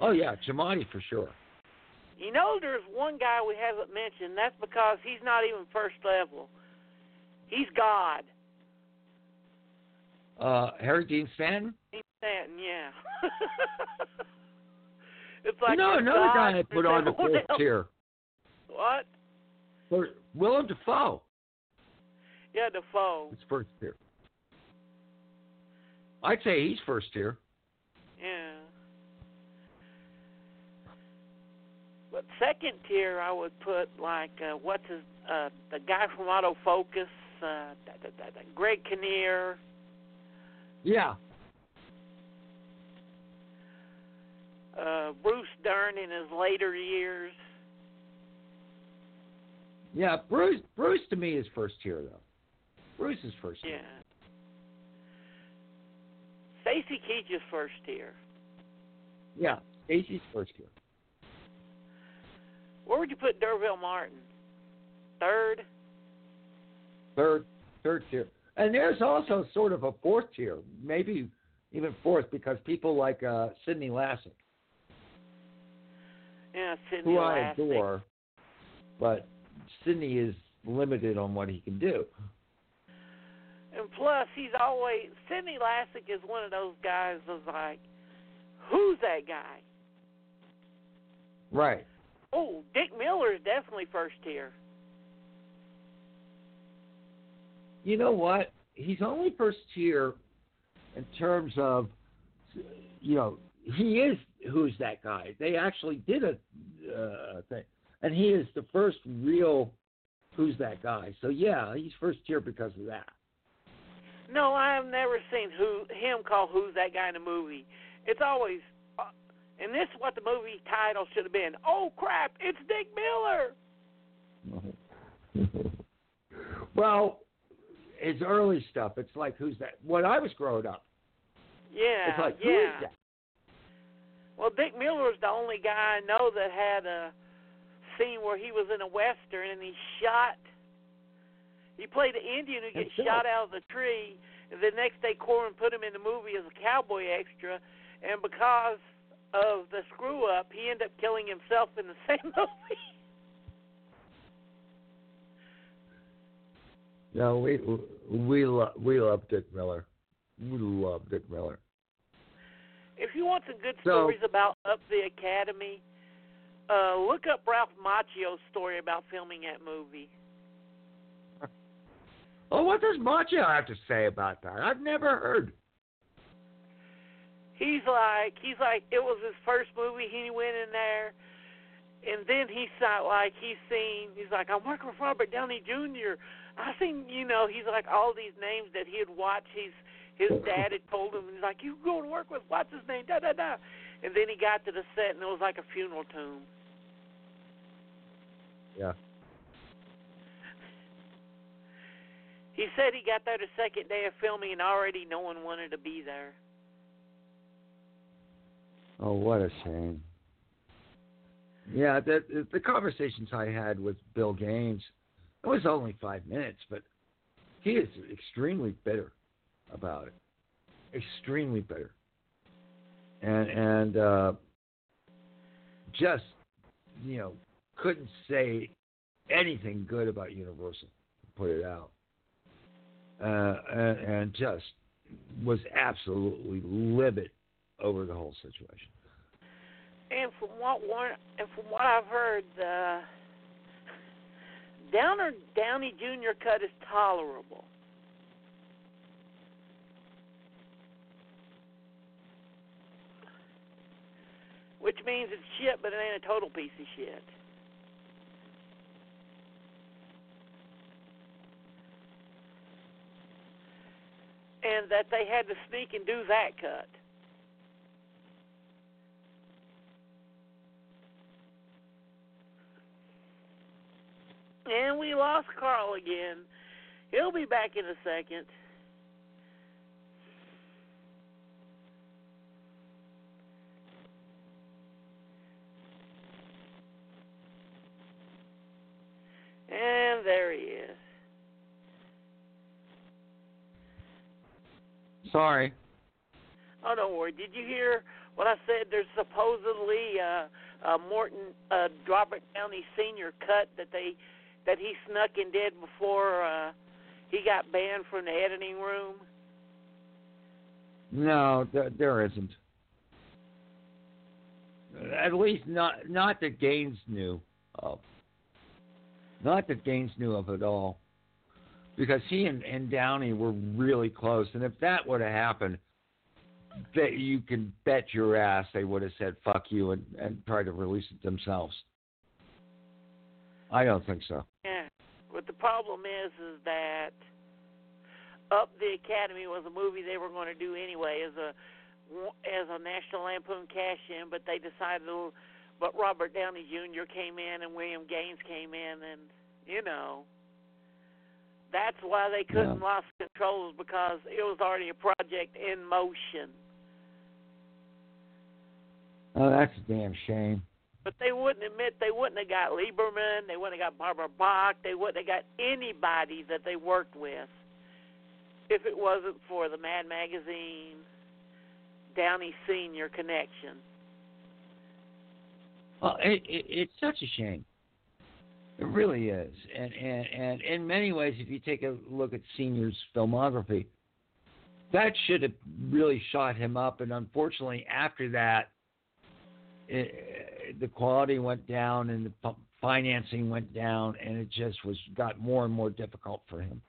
Oh yeah, Giamatti for sure. You know, there's one guy we haven't mentioned. That's because he's not even first level. He's God. Uh, Harry Dean Stanton. He's Stanton, yeah. it's like know another God, guy I put on the fourth tier. What? For Willem Dafoe. Yeah, Dafoe. It's first tier. I'd say he's first tier. Yeah. But second tier, I would put like uh, what's his uh, the guy from Autofocus, uh, Greg Kinnear. Yeah. Uh, Bruce Dern in his later years. Yeah, Bruce. Bruce to me is first tier though. Bruce is first tier. Yeah. Stacy Keach is first tier. Yeah, Stacy's first tier. Where would you put D'Urville Martin? Third? Third, third tier. And there's also sort of a fourth tier, maybe even fourth, because people like uh, Sidney Lassick, Yeah, Sidney who I adore, but Sidney is limited on what he can do. And plus, he's always Sidney Lassick is one of those guys that's like, who's that guy? Right. Oh, Dick Miller is definitely first tier. You know what? He's only first tier in terms of, you know, he is who's that guy. They actually did a uh, thing, and he is the first real who's that guy. So yeah, he's first tier because of that. No, I have never seen who him call who's that guy in a movie. It's always, uh, and this is what the movie title should have been. Oh crap! It's Dick Miller. well, it's early stuff, it's like who's that? When I was growing up, Yeah, it's like yeah. who is that? Well, Dick Miller was the only guy I know that had a scene where he was in a western and he shot. He played an Indian who gets shot out of the tree, and the next day Corman put him in the movie as a cowboy extra, and because of the screw up, he ended up killing himself in the same movie. No, we we love we love Dick Miller. We love Dick Miller. If you want some good So- stories about Up the Academy, uh, look up Ralph Macchio's story about filming that movie. Oh, what does Macchio have to say about that? I've never heard. he's like he's like it was his first movie he went in there and then he's not like he's seen he's like i'm working with robert downey jr i seen you know he's like all these names that he had watched he's his dad had told him he's like you go to work with what's his name? Da da da. And then he got to the set and it was like a funeral tomb. Yeah. he said he got there the second day of filming and already no one wanted to be there. Oh, what a shame. Yeah, the the conversations I had with Bill Gaines, it was only five minutes, but he is extremely bitter about it. Extremely bitter. And and uh just you know, couldn't say anything good about Universal, put it out. Uh and, and just was absolutely livid over the whole situation. And from what one, and from what I've heard, the Downer Downey Jr. cut is tolerable. Which means it's shit, but it ain't a total piece of shit. And that they had to sneak and do that cut. And we lost Carl again. He'll be back in a second. Sorry. Oh, don't worry. Did you hear what I said? There's supposedly uh, uh, Morton uh, Robert Downey Sr. cut that they that he snuck and did before uh, he got banned from the editing room. No, there, there isn't. At least not not that Gaines knew of. Not that Gaines knew of at all. Because he and, and Downey were really close, and if that would have happened, that you can bet your ass they would have said "fuck you" and, and tried to release it themselves. I don't think so. Yeah. But the problem is, is that Up the Academy was a movie they were going to do anyway as a as a National Lampoon cash-in, but they decided, to, but Robert Downey Jr. came in and William Gaines came in, and you know, that's why they couldn't Yeah. lost controls because it was already a project in motion. Oh, that's a damn shame. But they wouldn't admit they wouldn't have got Lieberman, they wouldn't have got Barbara Bach, they wouldn't have got anybody that they worked with if it wasn't for the Mad Magazine Downey Senior connection. Well, it, it, it's such a shame. It really is, and, and and in many ways, if you take a look at Senior's filmography, that should have really shot him up. And unfortunately, after that, it, the quality went down and the financing went down, and it just was got more and more difficult for him.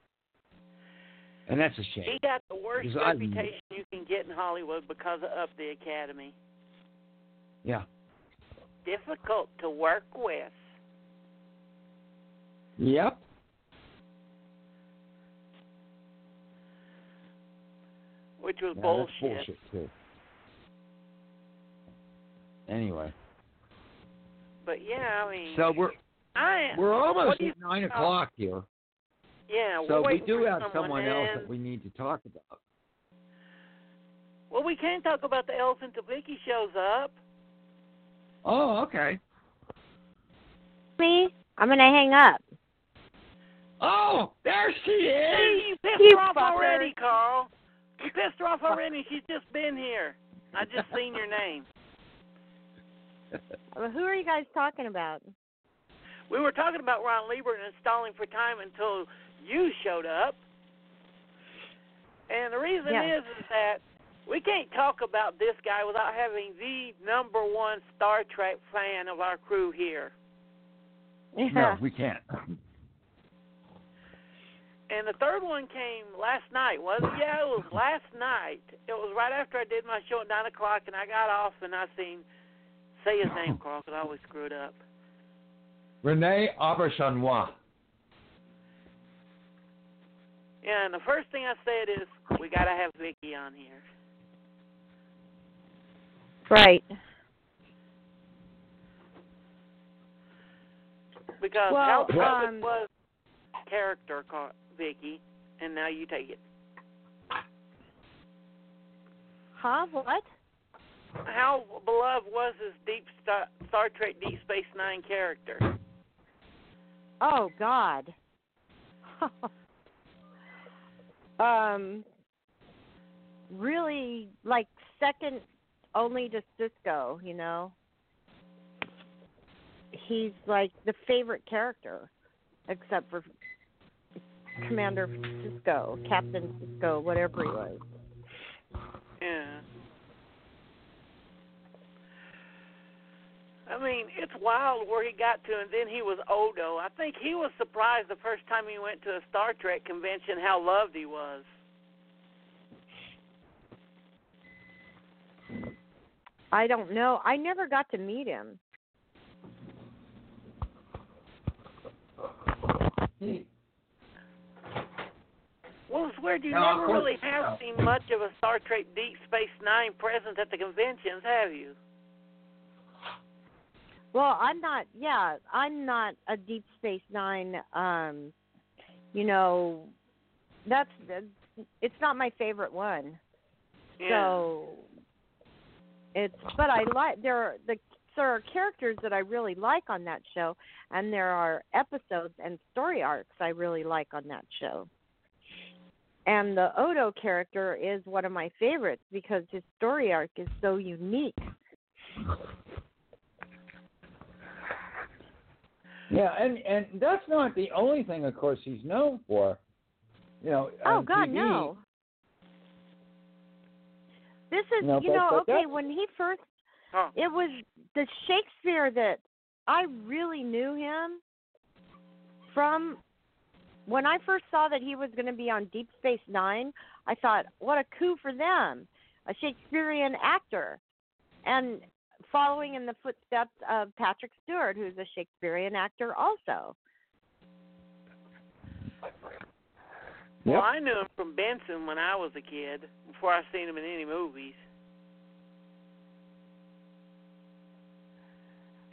And that's a shame. He got the worst Because I- reputation you can get in Hollywood because of the Academy. Yeah. Difficult to work with. Yep. Which was Yeah, bullshit. That's bullshit too. Anyway, But yeah, I mean, so we're I we're almost at nine think o'clock here. Yeah, So we're we waiting do have someone someone else that we need to talk about. Well, we can talk about the elephant till Vicky shows up. Oh, okay. Me? I'm gonna hang up. Oh, there she Hey, is. you pissed You her off fucker. already, Carl. You pissed her off already. She's just been here. I just seen your name. Well, Who are you guys talking about? We were talking about Ron Lieber and installing for time until you showed up. And the reason Yeah. is is that we can't talk about this guy without having the number one Star Trek fan of our crew here. Yeah. No, we can't. And the third one came last night, was it? Yeah, it was last night. It was right after I did my show at nine o'clock, and I got off and I seen say his name, Carl, because I always screw it up. René Auberjonois. Yeah, and the first thing I said is we got to have Vicky on here. Right. Because Well, how how um, was character, Car- Vicky, and now you take it. Huh? What? How beloved was his Deep Star, Star Trek Deep Space Nine character? Oh God. um. Really, like second only to Sisko. You know. He's like the favorite character, except for Commander Sisko, Captain Sisko, whatever he was. Yeah. I mean, it's wild where he got to, and then he was Odo. I think he was surprised the first time he went to a Star Trek convention how loved he was. I don't know. I never got to meet him. Well, it's weird. You No, never course- really have seen much of a Star Trek Deep Space Nine presence at the conventions, have you? Well, I'm not. Yeah, I'm not a Deep Space Nine. Um, you know, that's it's not my favorite one. Yeah. So it's. But I like there are the there are characters that I really like on that show, and there are episodes and story arcs I really like on that show. And the Odo character is one of my favorites because his story arc is so unique. Yeah, and and that's not the only thing, of course, he's known for. You know. Oh God, TV. no. This is, No, you but- know, but okay. that's- When he first, Huh. it was the Shakespeare that I really knew him from. When I first saw that he was going to be on Deep Space Nine, I thought, what a coup for them, a Shakespearean actor, and following in the footsteps of Patrick Stewart, who's a Shakespearean actor also. Well, I knew him from Benson when I was a kid, before I seen him in any movies.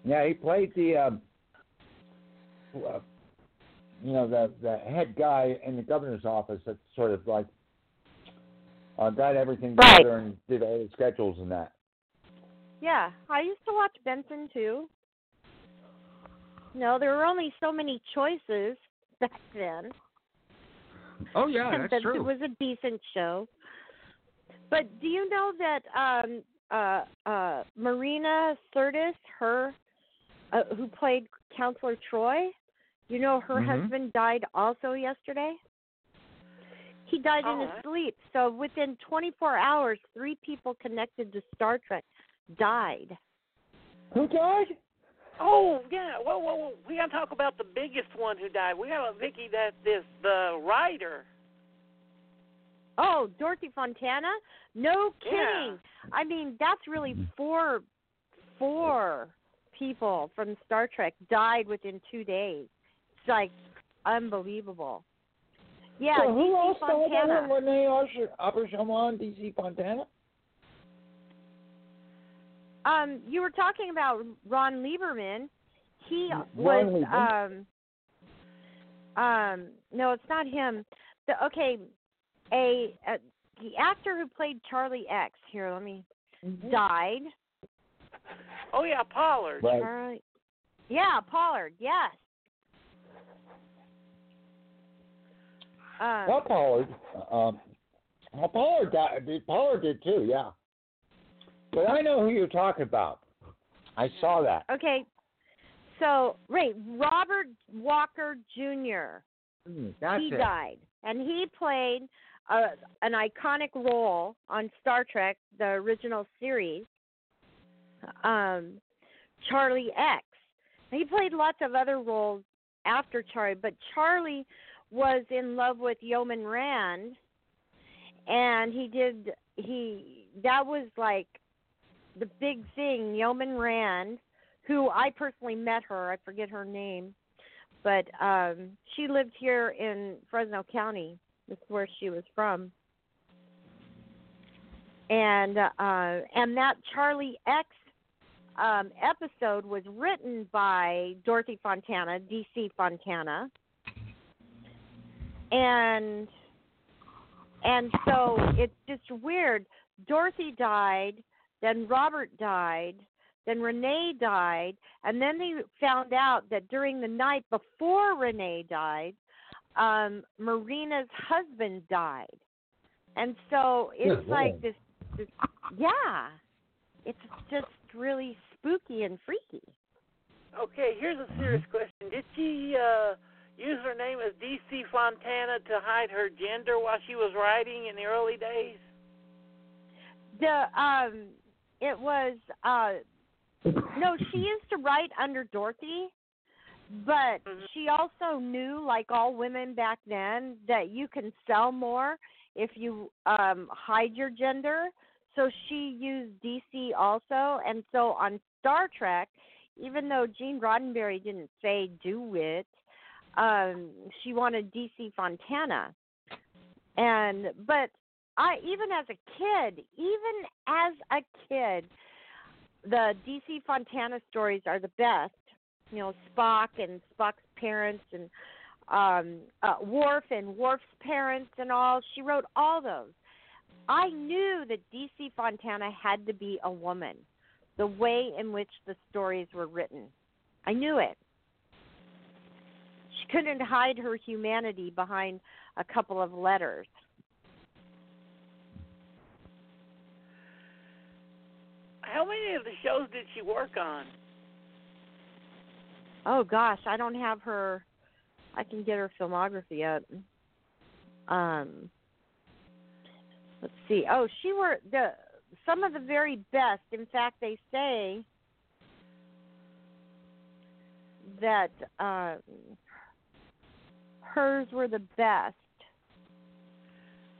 Yeah, he played the, um, uh, you know, the the head guy in the governor's office that sort of like uh, got everything Right. together and did all the schedules and that. Yeah, I used to watch Benson too. No, there were only so many choices back then. Oh yeah, and Benson was a decent show. But do you know that um uh uh Marina Sirtis, her uh, who played Counselor Troi, you know her Mhm. husband died also yesterday? He died in his sleep. So within 24 hours, three people connected to Star Trek died. Who died? Oh yeah, whoa, whoa, whoa. We gotta talk about the biggest one who died. We have a Vicky that is the writer. Oh, Dorothy Fontana? No Yeah. kidding. I mean, that's really four four people from Star Trek died within two days. It's like unbelievable. Yeah, so who DC else died Fontana. other than Renee Usher, Uppershaman, DC Fontana? Um, you were talking about Ron Leibman. He Ron was Leibman? um um no, it's not him. The okay, a, a the actor who played Charlie X. Here, let me died. Oh yeah, Pollard. Right. Charlie. Yeah, Pollard. Yes. Um, Well, Pollard. Um, well, Pollard died. Pollard did too. Yeah. But I know who you're talking about. I saw that. okay. So, right, Robert Walker Jr. Mm, he it. died, and he played a, an iconic role on Star Trek, the original series, um, Charlie X. He played lots of other roles after Charlie, but Charlie was in love with Yeoman Rand, and he did he that was like the big thing. Yeoman Rand, who I personally met her, I forget her name, but um she lived here in Fresno County. That's where she was from. And uh and that Charlie X um episode was written by Dorothy Fontana, DC Fontana. And and so it's just weird. Dorothy died, then Robert died, then Renee died, and then they found out that during the night before Renee died, um, Marina's husband died. And so it's Good like this, this yeah. It's just really spooky and freaky. Okay, here's a serious question. Did she uh use her name as DC Fontana to hide her gender while she was writing in the early days? The um it was uh no, she used to write under Dorothy, but Mhm. she also knew like all women back then that you can sell more if you um hide your gender. So she used DC also and so on Star Trek, even though Gene Roddenberry didn't say do it, um she wanted DC Fontana. And but I even as a kid, even as a kid, the DC Fontana stories are the best. You know, Spock and Spock's parents and um uh Worf and Worf's parents and all. She wrote all those. I knew that DC Fontana had to be a woman. The way in which the stories were written. I knew it couldn't hide her humanity behind a couple of letters. How many of the shows did she work on? Oh gosh, I don't have her. I can get her filmography up. Um, let's see. Oh, she were the some of the very best. In fact, they say that um, hers were the best.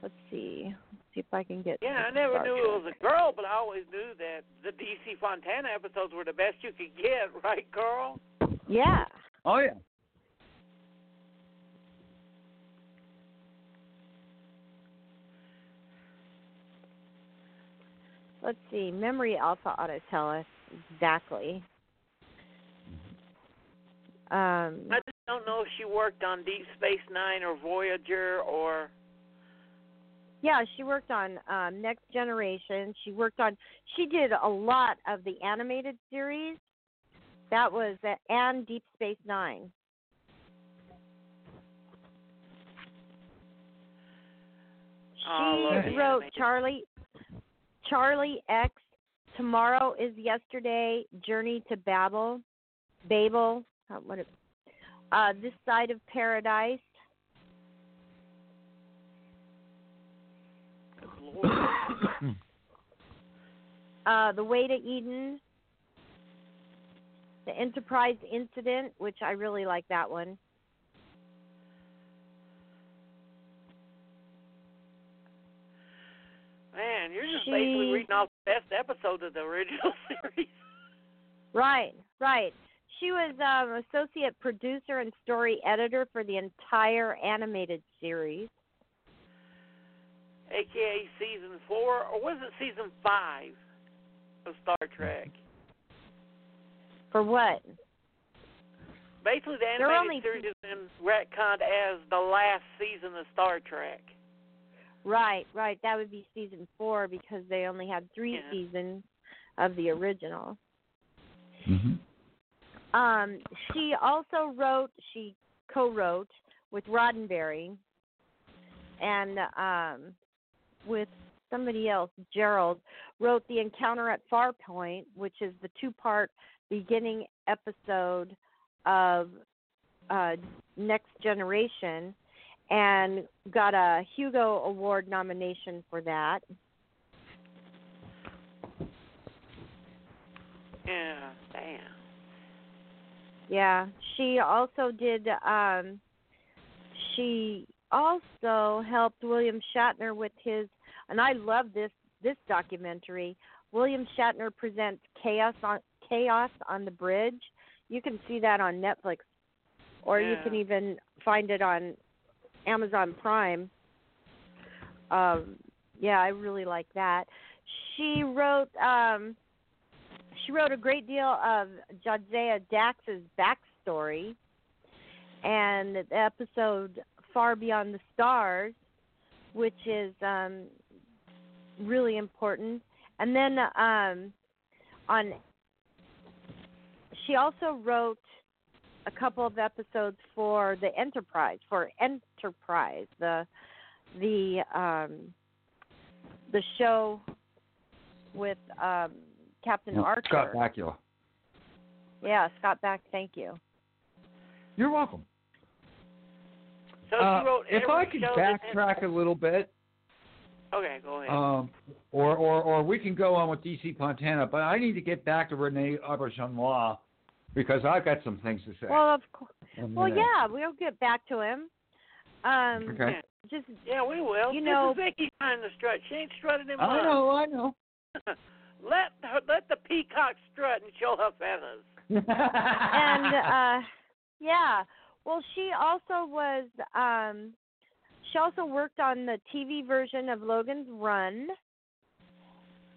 Let's see. Let's see if I can get. Yeah, I never knew Trek. it was a girl, but I always knew that the DC Fontana episodes were the best you could get, right, Carl? Yeah. Oh yeah. Let's see. Memory Alpha ought to tell us exactly. Um, I just don't know if she worked on Deep Space Nine or Voyager or. yeah, she worked on um, Next Generation. She worked on. She did a lot of the animated series. That was uh, and Deep Space Nine. She Oh, I love the wrote. Charlie, Charlie X. Tomorrow is yesterday. Journey to Babel, Babel. Uh, what? It, uh, this side of paradise. Uh, the way to Eden. The Enterprise incident, which I really like that one. Man, you're just She- basically reading off the best episode of the original series. Right, right. She was um, associate producer and story editor for the entire animated series. AKA season four, or was it season five of Star Trek? For what? Basically, the animated only series has been retconned as the last season of Star Trek. Right, right. That would be season four because they only had three Yeah. seasons of the original. Mm-hmm. Um, she also wrote, she co-wrote with Roddenberry and um, with somebody else, Gerald, wrote The Encounter at Farpoint, which is the two-part beginning episode of uh, Next Generation, and got a Hugo Award nomination for that. Yeah, damn. Yeah, she also did. um She also helped William Shatner with his, and I love this this documentary. William Shatner presents Chaos on Chaos on the Bridge. You can see that on Netflix, or you can even find it on Amazon Prime. Um, yeah, I really like that. She wrote. um she wrote a great deal of Jadzia Dax's backstory and the episode Far Beyond the Stars, which is um, really important. And then um, on, she also wrote a couple of episodes for the Enterprise, for Enterprise, the the um, the show with um, Captain Archer. Scott Bakula. Yeah, Scott Back. Thank you. You're welcome. So Uh, she wrote if I could backtrack a little bit, Okay, go ahead. um, or, or or we can go on with DC Fontana, but I need to get back to René Auberjonois because I've got some things to say. Well, of course. Well, yeah, we'll get back to him. Um, Okay. Just yeah, we will. you this know- is Vicky's time to strut. She ain't strutted in I months. know, I know. let her, let the peacock strut and show her feathers. and uh, yeah. Well, she also was. Um, she also worked on the TV version of Logan's Run.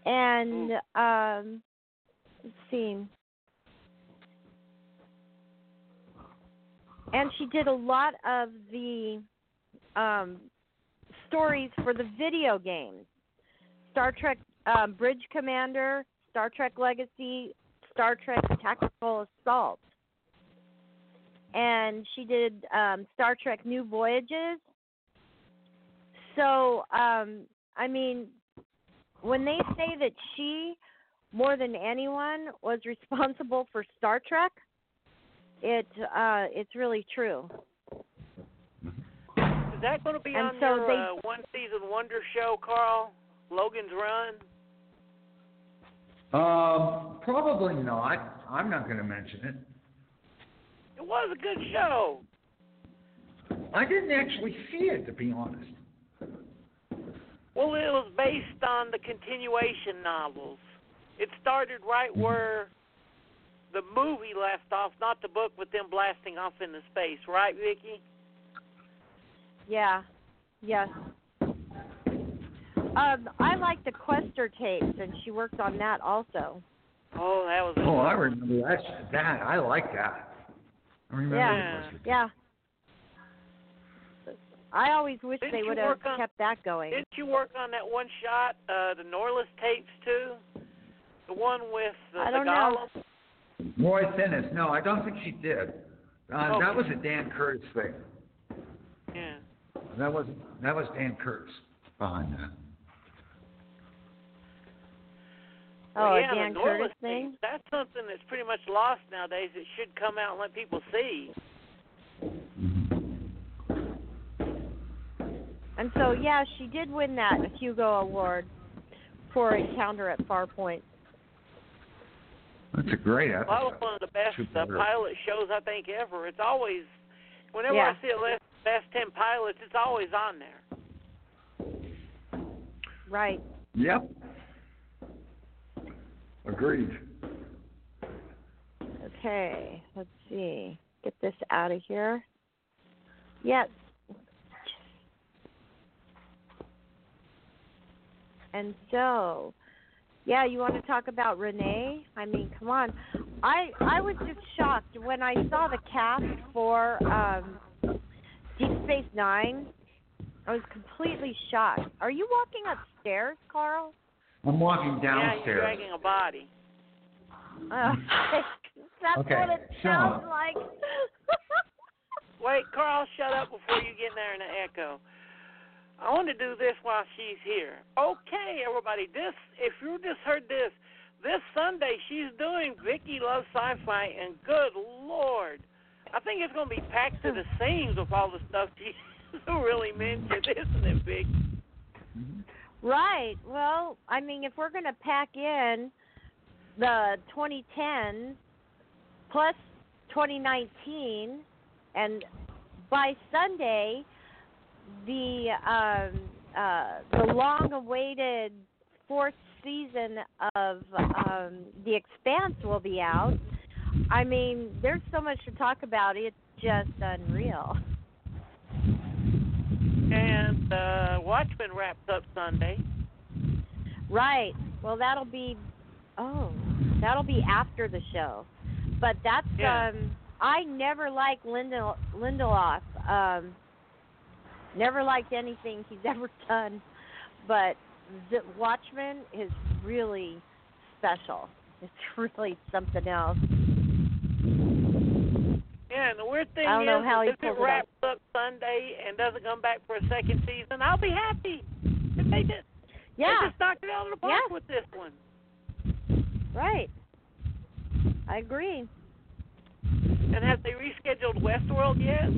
And um, let's see. And she did a lot of the um, stories for the video games. Star Trek um, Bridge Commander, Star Trek Legacy, Star Trek Tactical Assault. And she did um, Star Trek New Voyages. So, um, I mean, when they say that she more than anyone was responsible for Star Trek. It uh, it's really true. Is that going to be And on so they- uh, one season wonder show, Carl? Logan's Run. Um, probably not. I'm not going to mention it. It was a good show. I didn't actually see it, to be honest. Well, it was based on the continuation novels. It started right where the movie left off, not the book, with them blasting off into space, right, Vicky? Yeah. Yes. Um, I like the Questor tapes, and she worked on that also. Oh, that was. Oh, I remember that. That I like that. I remember Yeah. the Questor tape. Yeah. I always wish Didn't they would have on- kept that going. Didn't you work on that one shot, uh, the Norliss tapes too? The one with the, I don't know. Roy Thinnes. No, I don't think she did. Uh, Okay. That was a Dan Curtis thing. Yeah. That was that was Dan Curtis behind that. Oh, yeah, Dan the Curtis thing? tapes, That's something that's pretty much lost nowadays. It should come out and let people see. And so, yeah, she did win that Hugo Award for Encounter at Farpoint. That's a great episode. Well, that was one of the best uh, pilot shows I think ever. It's always, whenever Yeah. I see a list best ten pilots, it's always on there. Right. Yep. Agreed. Okay, let's see. Get this out of here. Yes. And so, yeah, you want to talk about Renee? I mean, come on. I I was just shocked when I saw the cast for um Deep Space 9. I was completely shocked. Are you walking upstairs, Carl? I'm walking downstairs. Yeah, you're downstairs. dragging a body. Uh, that's Okay, what it so- sounds like. Wait, Carl, shut up before you get in there in the echo. I want to do this while she's here. Okay, everybody, this if you just heard this, this Sunday she's doing Vicky Loves Sci-Fi, and good lord, I think it's going to be packed to the seams with all the stuff she really mentioned, isn't it, Vic? Right. Well, I mean, if we're going to pack in the 2010s plus 2019, and by Sunday, the um, uh, the long-awaited fourth season of um, The Expanse will be out. I mean, there's so much to talk about. It's just unreal. And uh, Watchmen wraps up Sunday. Right. Well, that'll be oh, that'll be after the show. But that's Yeah. um I never liked Lindel Lindelof. Um never liked anything he's ever done. But the Watchmen is really special. It's really something else. Yeah, and the weird thing I don't know is, how he if it pulled it off. wraps up Sunday and doesn't come back for a second season, I'll be happy. If they just, Yeah. they just knocked it out of the park Yeah. with this one. Right. I agree. And have they rescheduled Westworld yet?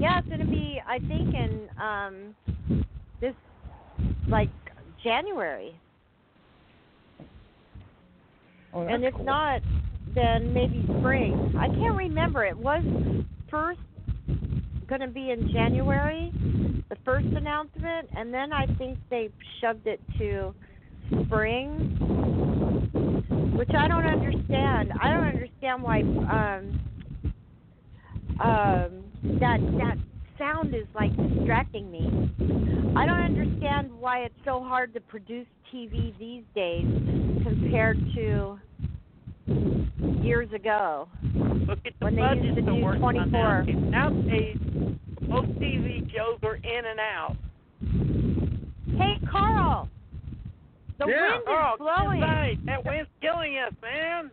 Yeah, it's gonna be I think in um this like January. Oh, and that's if cool. not, then maybe spring. I can't remember. It was first going to be in January, the first announcement, and then I think they shoved it to spring, which I don't understand. I don't understand why um, um, that that sound is like distracting me. I don't understand why it's so hard to produce TV these days compared to years ago. Look at the When they used to they're do working on 24. Nowadays, most TV shows are in and out. Hey, Carl. The Yeah. wind is Oh, blowing. Right. That wind's killing us, man.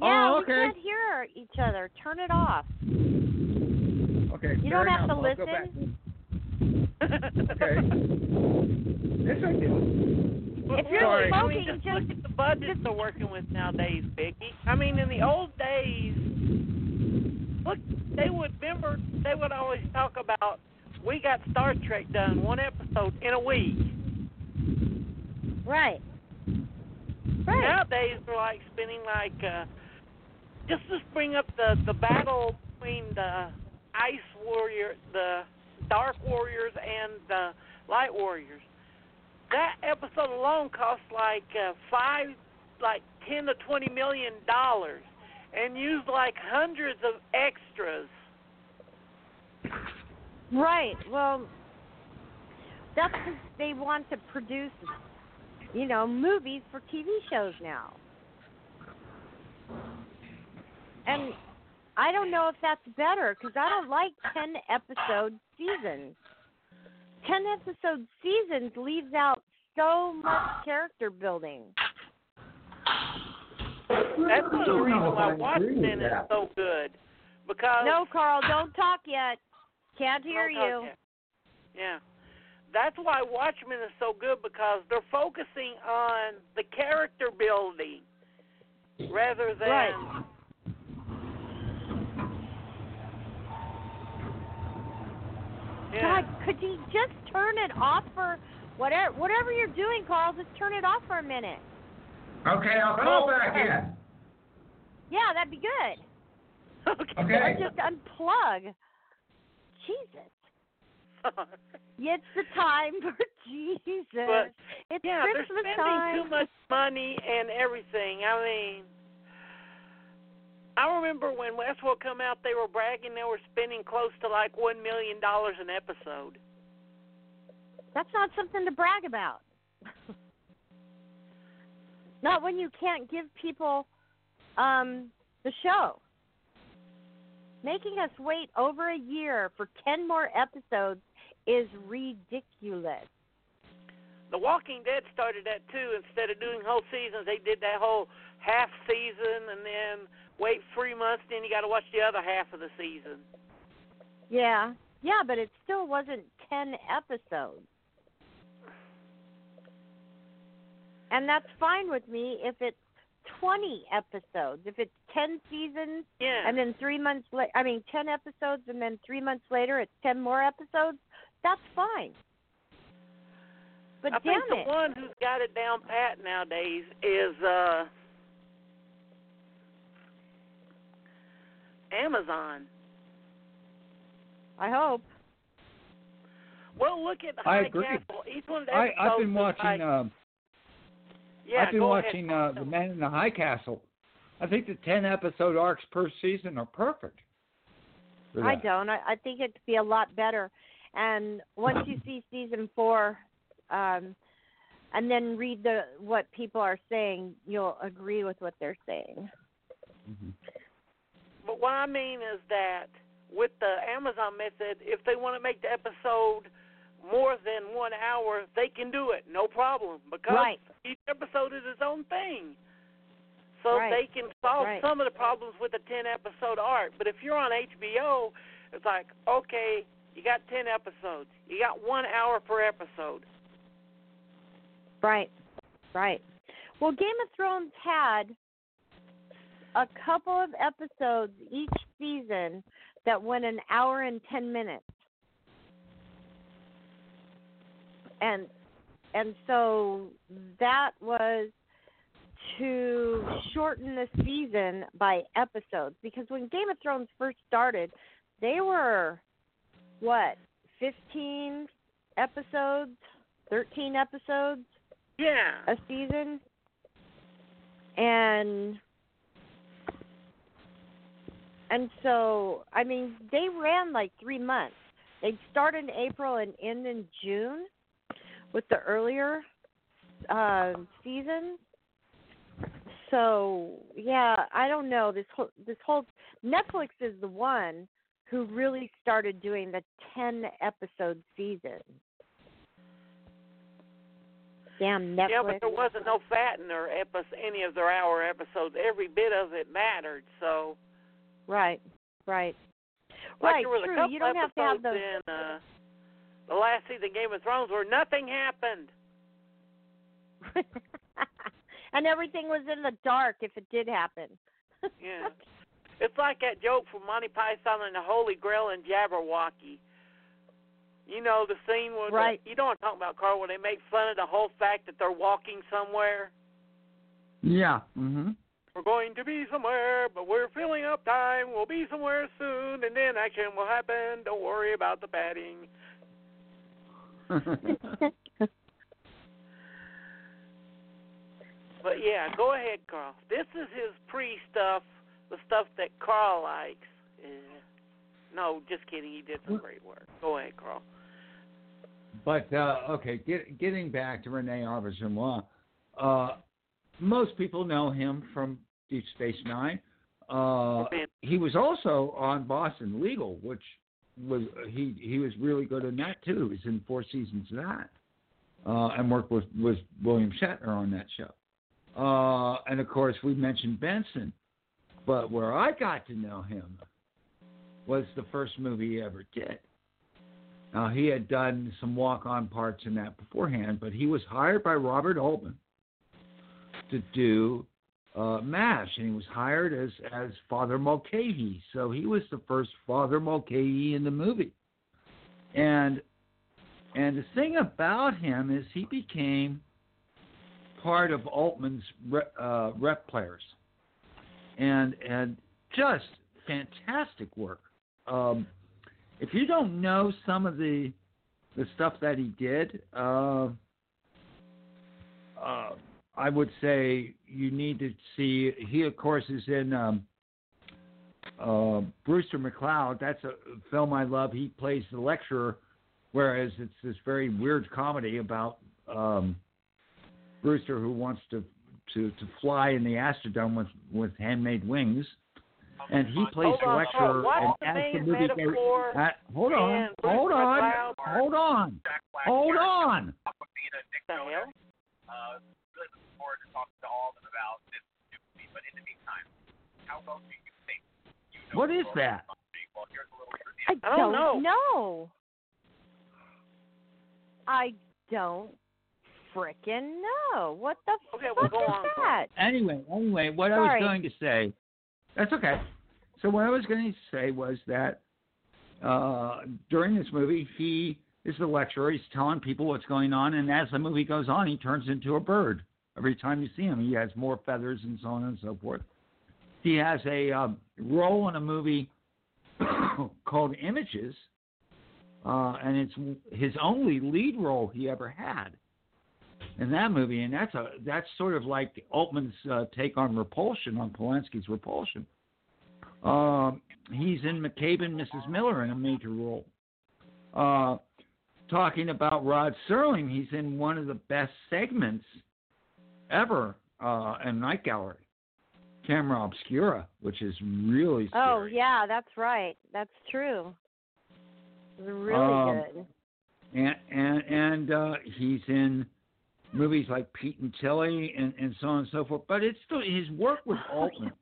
Yeah, Oh, we can't hear each other. Turn it off. Okay. You don't have enough. to I'll listen. Okay. Yes, I do. If you're Sorry. I smoking, mean, just, just look at the budgets they're working with nowadays, Vicky. I mean, in the old days, look, they would remember. They would always talk about we got Star Trek done one episode in a week. right. Right. Nowadays, they're like spending like uh, just to bring up the the battle between the Ice Warrior, the Dark Warriors, and the Light Warriors. That episode alone cost like uh, five, like ten to twenty million dollars, and used like hundreds of extras. Right. Well, that's 'cause they want to produce, you know, movies for TV shows now. And I don't know if that's better because I don't like 10 episode seasons. 10 episode seasons leaves out so much character building. That's one of the don't reasons why I Watchmen is so good. Because No, Carl, don't talk yet. Can't hear Hold on, you. yeah. Yeah. That's why Watchmen is so good because they're focusing on the character building rather than Right. Yeah. God, could you just turn it off for whatever whatever you're doing, Carl? Just turn it off for a minute. Okay, I'll call oh, back in. Yeah, that'd be good. Okay. Or Okay. just unplug. Jesus. It's the time for Jesus. But, it's yeah, they're Christmas spending time. too much money and everything. I mean, I remember when Westworld come out, they were bragging they were spending close to like one million dollars an episode. That's not something to brag about. not when you can't give people um the show. Making us wait over a year for 10 more episodes is ridiculous. The Walking Dead started that too. Instead of doing whole seasons, they did that whole half season and then wait three months. Then you got to watch the other half of the season. Yeah. Yeah, but it still wasn't 10 episodes. And that's fine with me if it's 20 episodes. If it's 10 seasons Yeah. and then 3 months later, I mean 10 episodes and then 3 months later it's 10 more episodes, that's fine. But I damn think the it. one who's got it down pat nowadays is uh Amazon. I hope. Well, look at I High agree. Castle. Each one of I, I've been watching. Like, um, yeah, I've been watching uh, The Man in the High Castle. I think the ten episode arcs per season are perfect. I don't. I, I think it'd be a lot better. And once you see season four, um, and then read the what people are saying, you'll agree with what they're saying. But what I mean is that with the Amazon method, if they want to make the episode more than one hour, they can do it, no problem, because Right. each episode is its own thing. So Right. they can solve Right. some of the problems with a 10 episode arc. But if you're on HBO, it's like, okay, you got 10 episodes, you got one hour per episode. Right. Right. Well, Game of Thrones had a couple of episodes each season that went an hour and 10 minutes. And and so that was to shorten the season by episodes because when Game of Thrones first started, they were what, 15 episodes, 13 episodes Yeah. a season and and so i mean they ran like three months they'd start in april and end in june with the earlier uh seasons so yeah i don't know this whole this whole netflix is the one who really started doing the ten episode season damn netflix Yeah, but there wasn't no fat in their any of their hour episodes. Every bit of it mattered. So, Right, right. like right, there was true. a couple You don't have to have episodes those. in uh, the last season of Game of Thrones where nothing happened. and everything was in the dark if it did happen. Yeah. It's like that joke from Monty Python and the Holy Grail and Jabberwocky. You know the scene where the- Right. you know what I'm talking about, Carl, where they make fun of the whole fact that they're walking somewhere. Yeah. Mhm. We're going to be somewhere, but we're filling up time. We'll be somewhere soon, and then action will happen. Don't worry about the padding. But yeah, go ahead, Carl. This is his pre stuff, the stuff that Carl likes. Eh. No, just kidding. He did some great work. Go ahead, Carl. But uh, okay, get, getting back to Rene Auberjonois, uh, most people know him from Deep Space Nine. Uh, he was also on Boston Legal, which was he he was really good in that too. He was in four seasons of that, uh, and worked with was William Shatner on that show. Uh, and of course, we mentioned Benson, but where I got to know him was the first movie he ever did. Now, he had done some walk on parts in that beforehand, but he was hired by Robert Altman to do uh, MASH, and he was hired as, as Father Mulcahy. So he was the first Father Mulcahy in the movie. And and the thing about him is he became part of Altman's rep, uh, rep players, and and just fantastic work. Um, if you don't know some of the the stuff that he did, uh, uh, I would say you need to see. He, of course, is in um, uh, Brewster McCloud. That's a film I love. He plays the lecturer, whereas it's this very weird comedy about um, Brewster who wants to, to to fly in the Astrodome with with handmade wings. And he plays Hold the on, lecturer, what's and the as the movie goes, metaphor uh, hold on, in Brewster hold on, hold on, hold on. The hell? Uh, really looking forward to talking to all of them about this movie. But in the meantime, how well do you think you know What is that? Well, here's a little trivia. I I don't don't know. know. I don't frickin' know. What the Okay, well, fuck go is on, that? Anyway, anyway, what I was going to say, that's okay. So what I was going to say was that uh, during this movie, he is the lecturer. He's telling people what's going on, and as the movie goes on, he turns into a bird. Every time you see him, he has more feathers and so on and so forth. He has a um, role in a movie called Images, uh, and it's his only lead role he ever had in that movie, and that's a that's sort of like Altman's uh, take on Repulsion, on Polanski's Repulsion. Um, he's in McCabe and Mrs. Miller in a major role. Uh, talking about Rod Serling, he's in one of the best segments ever uh, in Night Gallery, Camera Obscura, which is really scary. Oh yeah, that's right. That's true. Really Um, good. and and and uh, he's in movies like Pete and Tillie and, and so on and so forth. But it's still his work with Altman,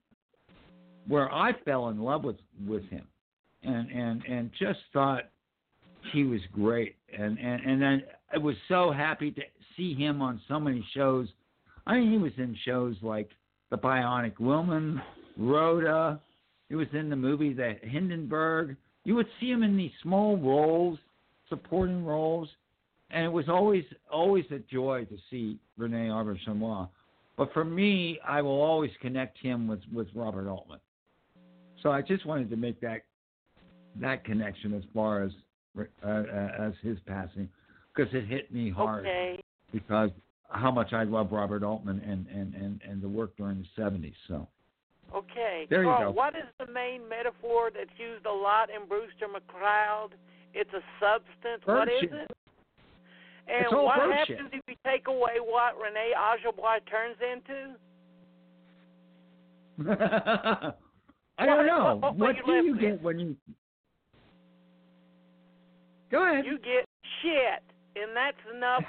where I fell in love with with him, and and and just thought he was great. And and and then I was so happy to see him on so many shows. I mean, he was in shows like The Bionic Woman, Rhoda. He was in the movie The Hindenburg. You would see him in these small roles, supporting roles, and it was always always a joy to see Rene Auberjonois. But for me, I will always connect him with with Robert Altman. So I just wanted to make that that connection as far as uh, as his passing, because it hit me hard Okay. because how much I love Robert Altman and and and and the work during the '70s. So Okay. There you go. what is the main metaphor that's used a lot in Brewster McCloud? It's a substance. What is Virtue. it? And It's all what happens if you take away what Rene Auberjonois turns into? I don't know. what- what What do you get when you? Go ahead. You get shit, and that's enough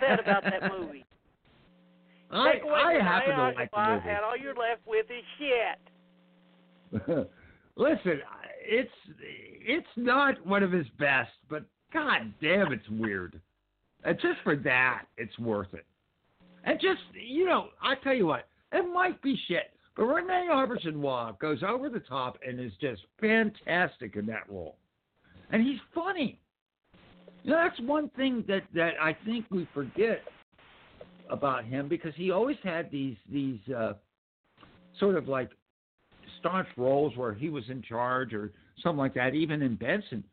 said about that movie. I, Take away I happen to like the movie. and all you're left with is shit. Listen, it's it's not one of his best, but god damn, it's weird. And just for that, it's worth it. And just you know, I tell you what, it might be shit, but René Auberjonois goes over the top and is just fantastic in that role, and he's funny. You know, that's one thing that that I think we forget about him because he always had these these uh, sort of like staunch roles where he was in charge or something like that, even in Benson.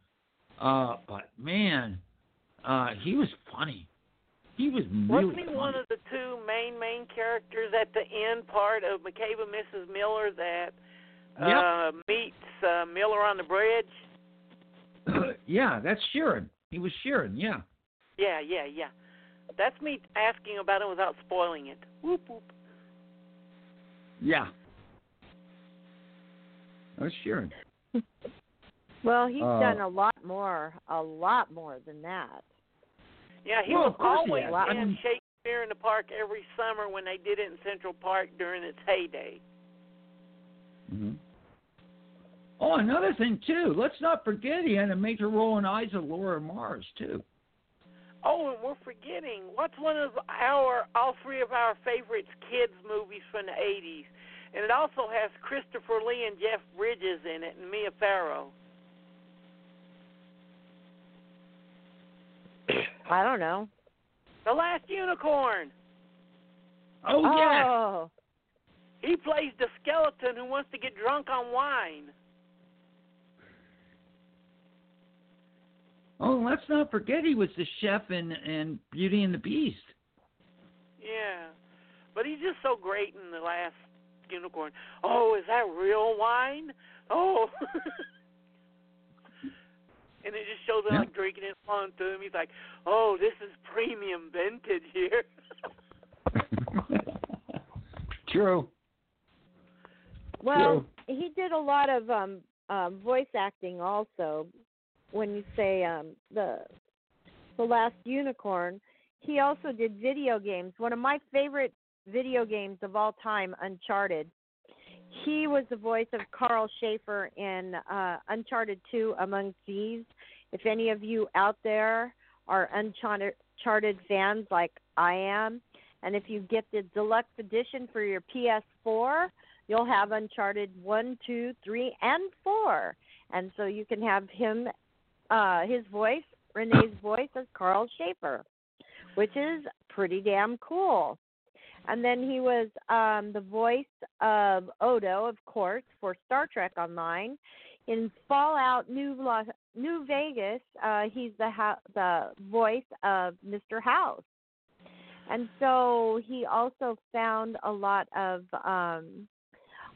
Uh, but man, uh, he was funny. He was really Wasn't he funny. one of the two main main characters at the end part of McCabe and Mrs. Miller that uh, meets uh, Miller on the bridge? yeah, that's Sheehan. He was Sheehan. Yeah. Yeah, yeah, yeah. That's me asking about it without spoiling it. Whoop whoop. Yeah. That was Sheehan. Well, he's Uh, done a lot more, a lot more than that. Yeah, he Well, was of course he always has. I in mean- Shakespeare in the Park every summer when they did it in Central Park during its heyday. hmm Oh, another thing too. Let's not forget he had a major role in Eyes of Laura Mars too. Oh, and we're forgetting what's one of our all three of our favorites kids movies from the '80s, and it also has Christopher Lee and Jeff Bridges in it, and Mia Farrow. I don't know. The Last Unicorn. Oh, yes. Oh, He plays the skeleton who wants to get drunk on wine. Oh, let's not forget he was the chef in in Beauty and the Beast. Yeah, but he's just so great in the Last Unicorn. Oh, is that real wine? Oh. And it just shows him Yeah. like drinking it on to him. He's like, "Oh, this is premium vintage here." True. well, he did a lot of um, um, voice acting also. When you say um, the the last unicorn, he also did video games. One of my favorite video games of all time, Uncharted. He was the voice of Karl Schäfer in uh, Uncharted 2 Among Thieves. If any of you out there are Uncharted fans like I am, and if you get the deluxe edition for your PS4, you'll have Uncharted 1, 2, 3, and 4. And so you can have him, uh, his voice, Renee's voice as Karl Schäfer, which is pretty damn cool. And then he was um, the voice of Odo, of course, for Star Trek Online. In Fallout New Las, New Vegas, uh, he's the ha- the voice of Mr. House. And so he also found a lot of um,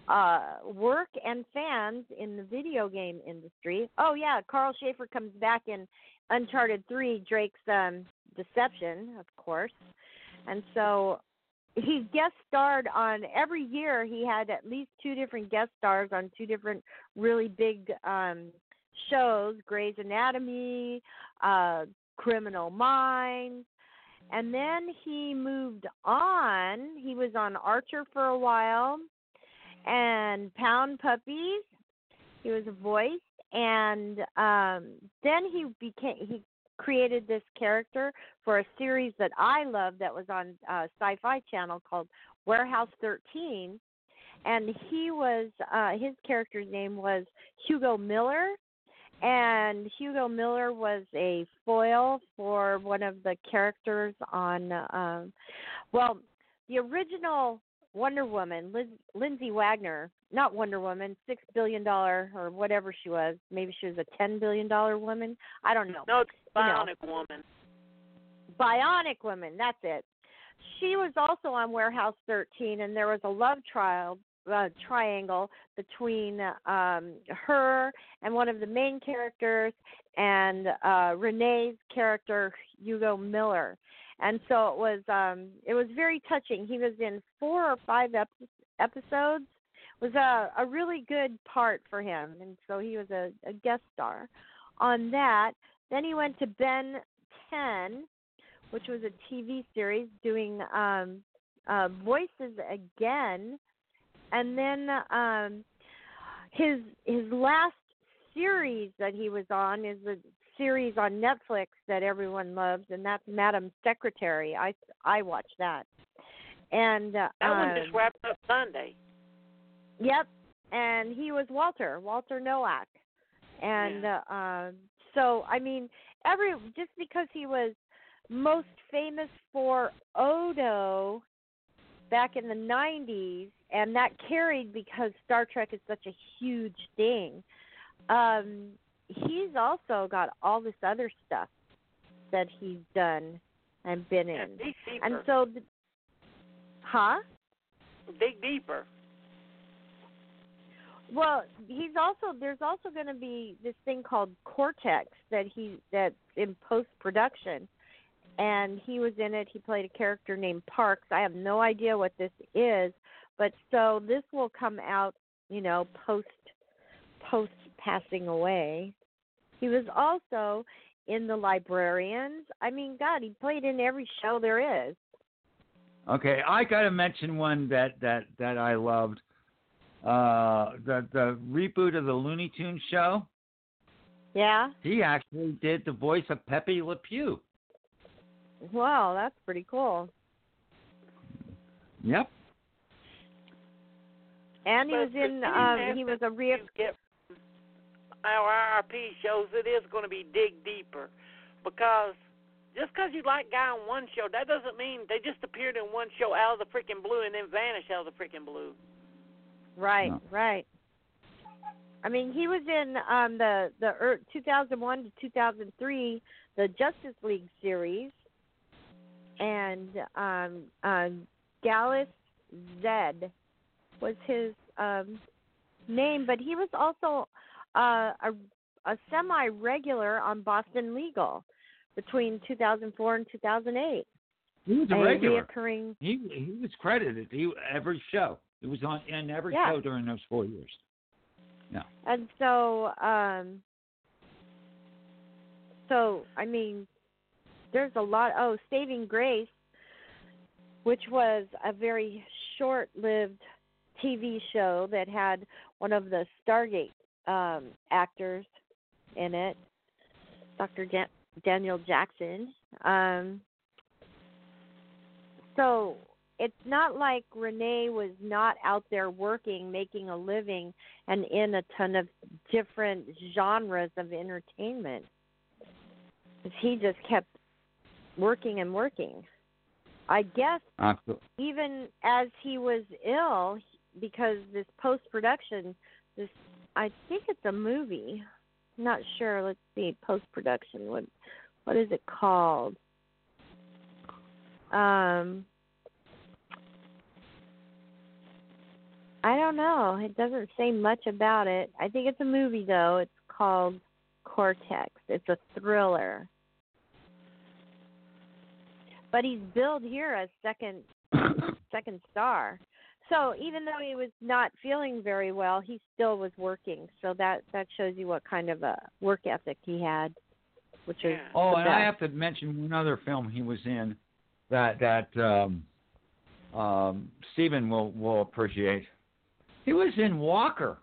uh, work and fans in the video game industry. Oh yeah, Karl Schäfer comes back in Uncharted 3, Drake's um, Deception, of course. And so he guest starred on every year he had at least two different guest stars on two different really big um shows gray's anatomy uh criminal minds and then he moved on he was on archer for a while and pound puppies. He was a voice and um then he became he created this character for a series that I love that was on uh, Sci-Fi Channel called Warehouse 13, and he was uh, his character's name was Hugo Miller, and Hugo Miller was a foil for one of the characters on, um, well, the original Wonder Woman, Liz, Lindsay Wagner, not Wonder Woman, six billion dollar or whatever she was. Maybe she was a ten billion dollar woman. I don't know. No, it's You know. Bionic Woman. Bionic Woman, that's it. She was also on Warehouse 13, and there was a love trial uh, triangle between um, her and one of the main characters and uh, Renee's character Hugo Miller. And so it was um, it was very touching. He was in four or five ep- episodes. It was a a really good part for him, and so he was a, a guest star on that. Then he went to Ben 10, which was a TV series doing um, uh, voices again, and then um, his his last series that he was on is a series on Netflix that everyone loves, and that's Madam Secretary. I I watch that, And uh, That one um, just wrapped up Sunday. Yep, and he was Walter, Walter Nowak, and uh, uh, so I mean, every just because he was most famous for Odo back in the '90s, and that carried because Star Trek is such a huge thing. Um, he's also got all this other stuff that he's done and been Yeah, in, deeper. and so, the, huh? dig deeper. Well, he's also there's also going to be this thing called Cortex that he that's in post production, and he was in it. He played a character named Parks. I have no idea what this is, but so this will come out, you know, post post passing away. He was also in the Librarians. I mean, God, he played in every show there is. Okay, I got to mention one that that that I loved. Uh, the the reboot of the Looney Tunes show. Yeah. He actually did the voice of Pepe Le Pew. Wow, that's pretty cool. Yep. And he But was in. Um, he was a that real. you get our IRP shows it is going to be dig deeper because just because you like guy on one show, that doesn't mean they just appeared in one show out of the freaking blue and then vanished out of the freaking blue. Right, No. right. I mean, he was in um the the er, 2001 to 2003 the Justice League series, and um um Gallus Zed was his um name, but he was also uh, a a semi regular on Boston Legal between 2004 and 2008. He was a a regular. reoccurring He he was credited. He every show. It was on in every Yeah. show during those four years. Yeah. And so, um, so I mean, there's a lot. Oh, Saving Grace, which was a very short-lived TV show that had one of the Stargate um, actors in it, Dr. Dan- Daniel Jackson. Um, so it's not like René was not out there working, making a living, and in a ton of different genres of entertainment. He just kept working and working. I guess Absolutely. even as he was ill, because this post production, this I think it's a movie. I'm not sure. Let's see, post production. What what is it called? Um, I don't know. It doesn't say much about it. I think it's a movie though. It's called Cortex. It's a thriller. But he's billed here as second second star. So even though he was not feeling very well, he still was working. So that that shows you what kind of a work ethic he had, which is Oh, the and I have to mention one other film he was in that that um, um, Stephen will will appreciate. He was in Walker.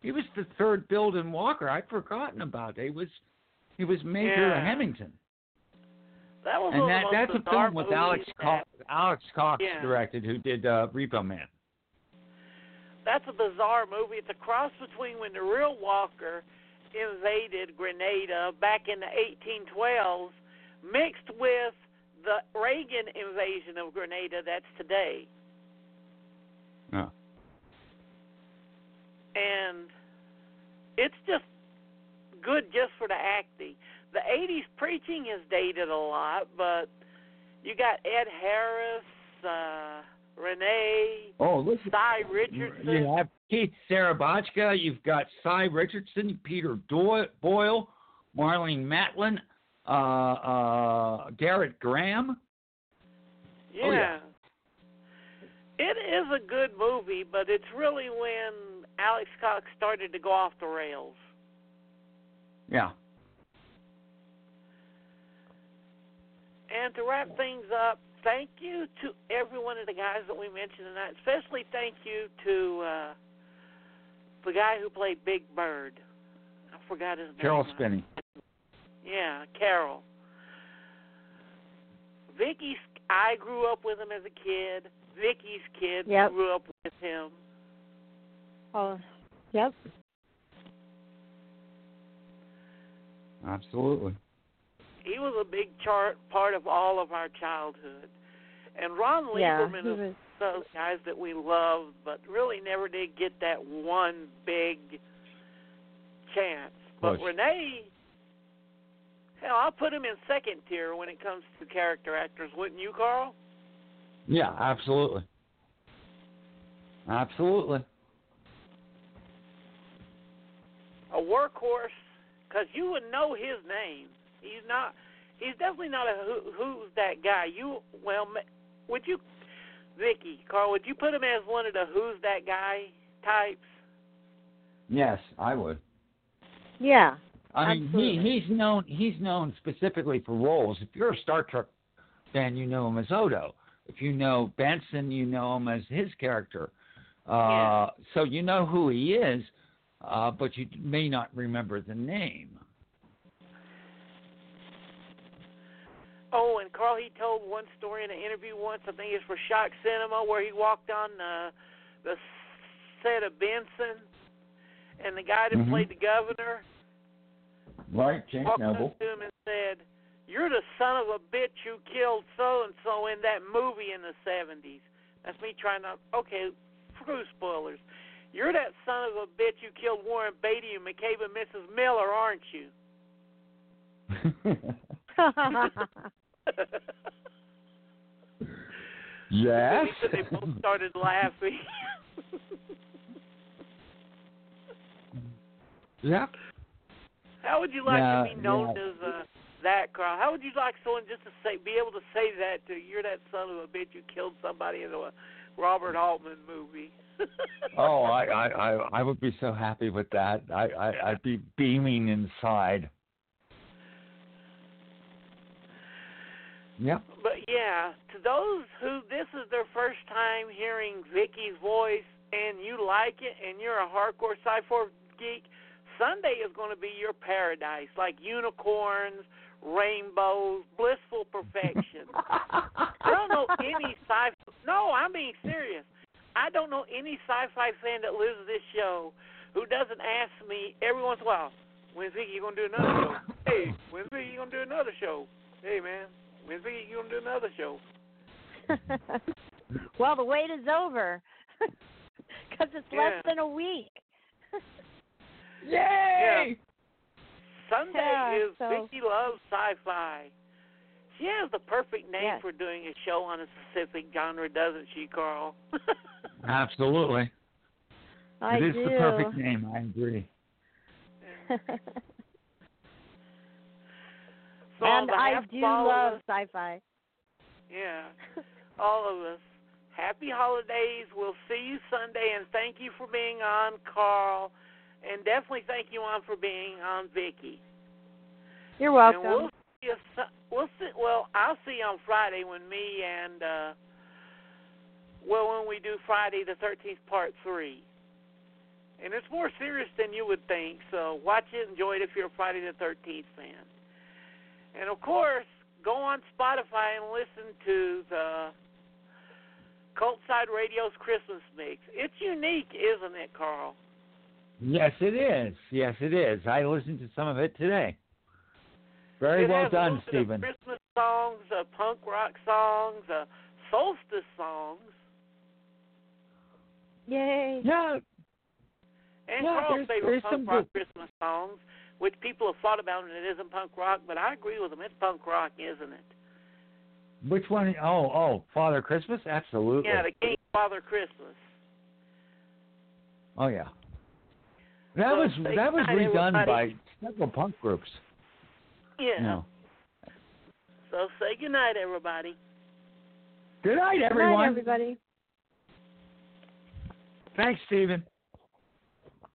He was the third billed in Walker. I'd forgotten about it. He was he was Major Yeah. Henningson, That was and that that's a film with Alex Cox. Alex Cox Yeah. directed, who did uh, Repo Man. That's a bizarre movie. It's a cross between when the real Walker invaded Grenada back in the 1812s, mixed with the Reagan invasion of Grenada that's today. Oh. And it's just good just for the acting. The 80s preaching is dated a lot, but you got Ed Harris, uh, René, Oh, listen. Sy Richardson. You have Keith Szarabajka. You've got Sy Richardson, Peter Boyle, Marlene Matlin, uh, uh, Gerrit Graham. Yeah. Oh, yeah. It is a good movie, but it's really when Alex Cox started to go off the rails. Yeah. And to wrap things up, thank you to every one of the guys that we mentioned tonight. Especially thank you to uh, the guy who played Big Bird. I forgot his name. Caroll Spinney. Yeah, Caroll. Vicky, I grew up with him as a kid. Vicky's kid Yep. grew up with him. Oh, yep. Absolutely. He was a big chart part of all of our childhood. And Ron Yeah, Leibman he is was. those guys that we loved, but really never did get that one big chance. But Push. René, hell, I'll put him in second tier when it comes to character actors, wouldn't you, Carl? Yeah, absolutely. Absolutely. A workhorse, because you would know his name. He's not. He's definitely not a who, who's that guy. You well, would you, Vicky, Carl? Would you put him as one of the who's that guy types? Yes, I would. Yeah. I mean, Absolutely. he he's known he's known specifically for roles. If you're a Star Trek fan, you know him as Odo. If you know Benson, you know him as his character. Uh, Yeah. So you know who he is, uh, but you may not remember the name. Oh, and Carl, he told one story in an interview once. I think it's for Shock Cinema, where he walked on uh, the set of Benson, and the guy that Mhm. played the governor Right, James walked Noble. up to him and said, "You're the son of a bitch who killed so and so in that movie in the '70s." That's me trying to. Okay, screw spoilers. You're that son of a bitch who killed Warren Beatty and McCabe and Mrs. Miller, aren't you? yes. He they both started laughing. yeah. How would you like Yeah, to be known yeah. as uh, that, Carl? How would you like someone just to say, be able to say that to you're that son of a bitch who killed somebody in a Robert Altman movie? Oh, I, I I I would be so happy with that. I, I I'd be beaming inside. Yep. But yeah, to those who this is their first time hearing Vicky's voice and you like it and you're a hardcore sci-fi geek, Sunday is going to be your paradise, like unicorns, rainbows, blissful perfection. I don't know any sci. No, I'm being serious. I don't know any sci-fi fan that lives this show who doesn't ask me every once in a while, "When's Vicky gonna do another show? Hey, when's Vicky gonna do another show? Hey, man, when's Vicky gonna do another show?" well, the wait is over because it's Yeah. less than a week. Yay! Sunday Yeah, is so- Vicky loves sci-fi. She has the perfect name Yes. for doing a show on a specific genre, doesn't she, Carl? Absolutely. I it is do. the perfect name. I agree. And I do of all of love sci-fi. Yeah, all of us. Happy holidays. We'll see you Sunday, and thank you for being on, Carl, and definitely thank you on for being on, Vicky. You're welcome. And we'll see. You, we'll see. Well, I'll see you on Friday when me and uh, well, when we do Friday the Thirteenth Part Three. And it's more serious than you would think. So watch it, enjoy it if you're a Friday the Thirteenth fan. And of course, go on Spotify and listen to the Cultside Radio's Christmas mix. It's unique, isn't it, Carl? Yes, it is. Yes, it is. I listened to some of it today. Very it well has done, little of Stephen. Christmas songs, uh, punk rock songs, uh, solstice songs, Yay. Yeah, and Yeah, Carl's there's- favorite there's punk some rock good- Christmas songs, which people have thought about and it isn't punk rock, but I agree with them. It's punk rock, isn't it? Which one? Oh, oh, Father Christmas? Absolutely. Yeah, the King Father Christmas. Oh yeah. That So was that was redone by several punk groups. Yeah. You know. So say goodnight, everybody. Good night, everyone. Good night, everybody. Thanks, Stephen.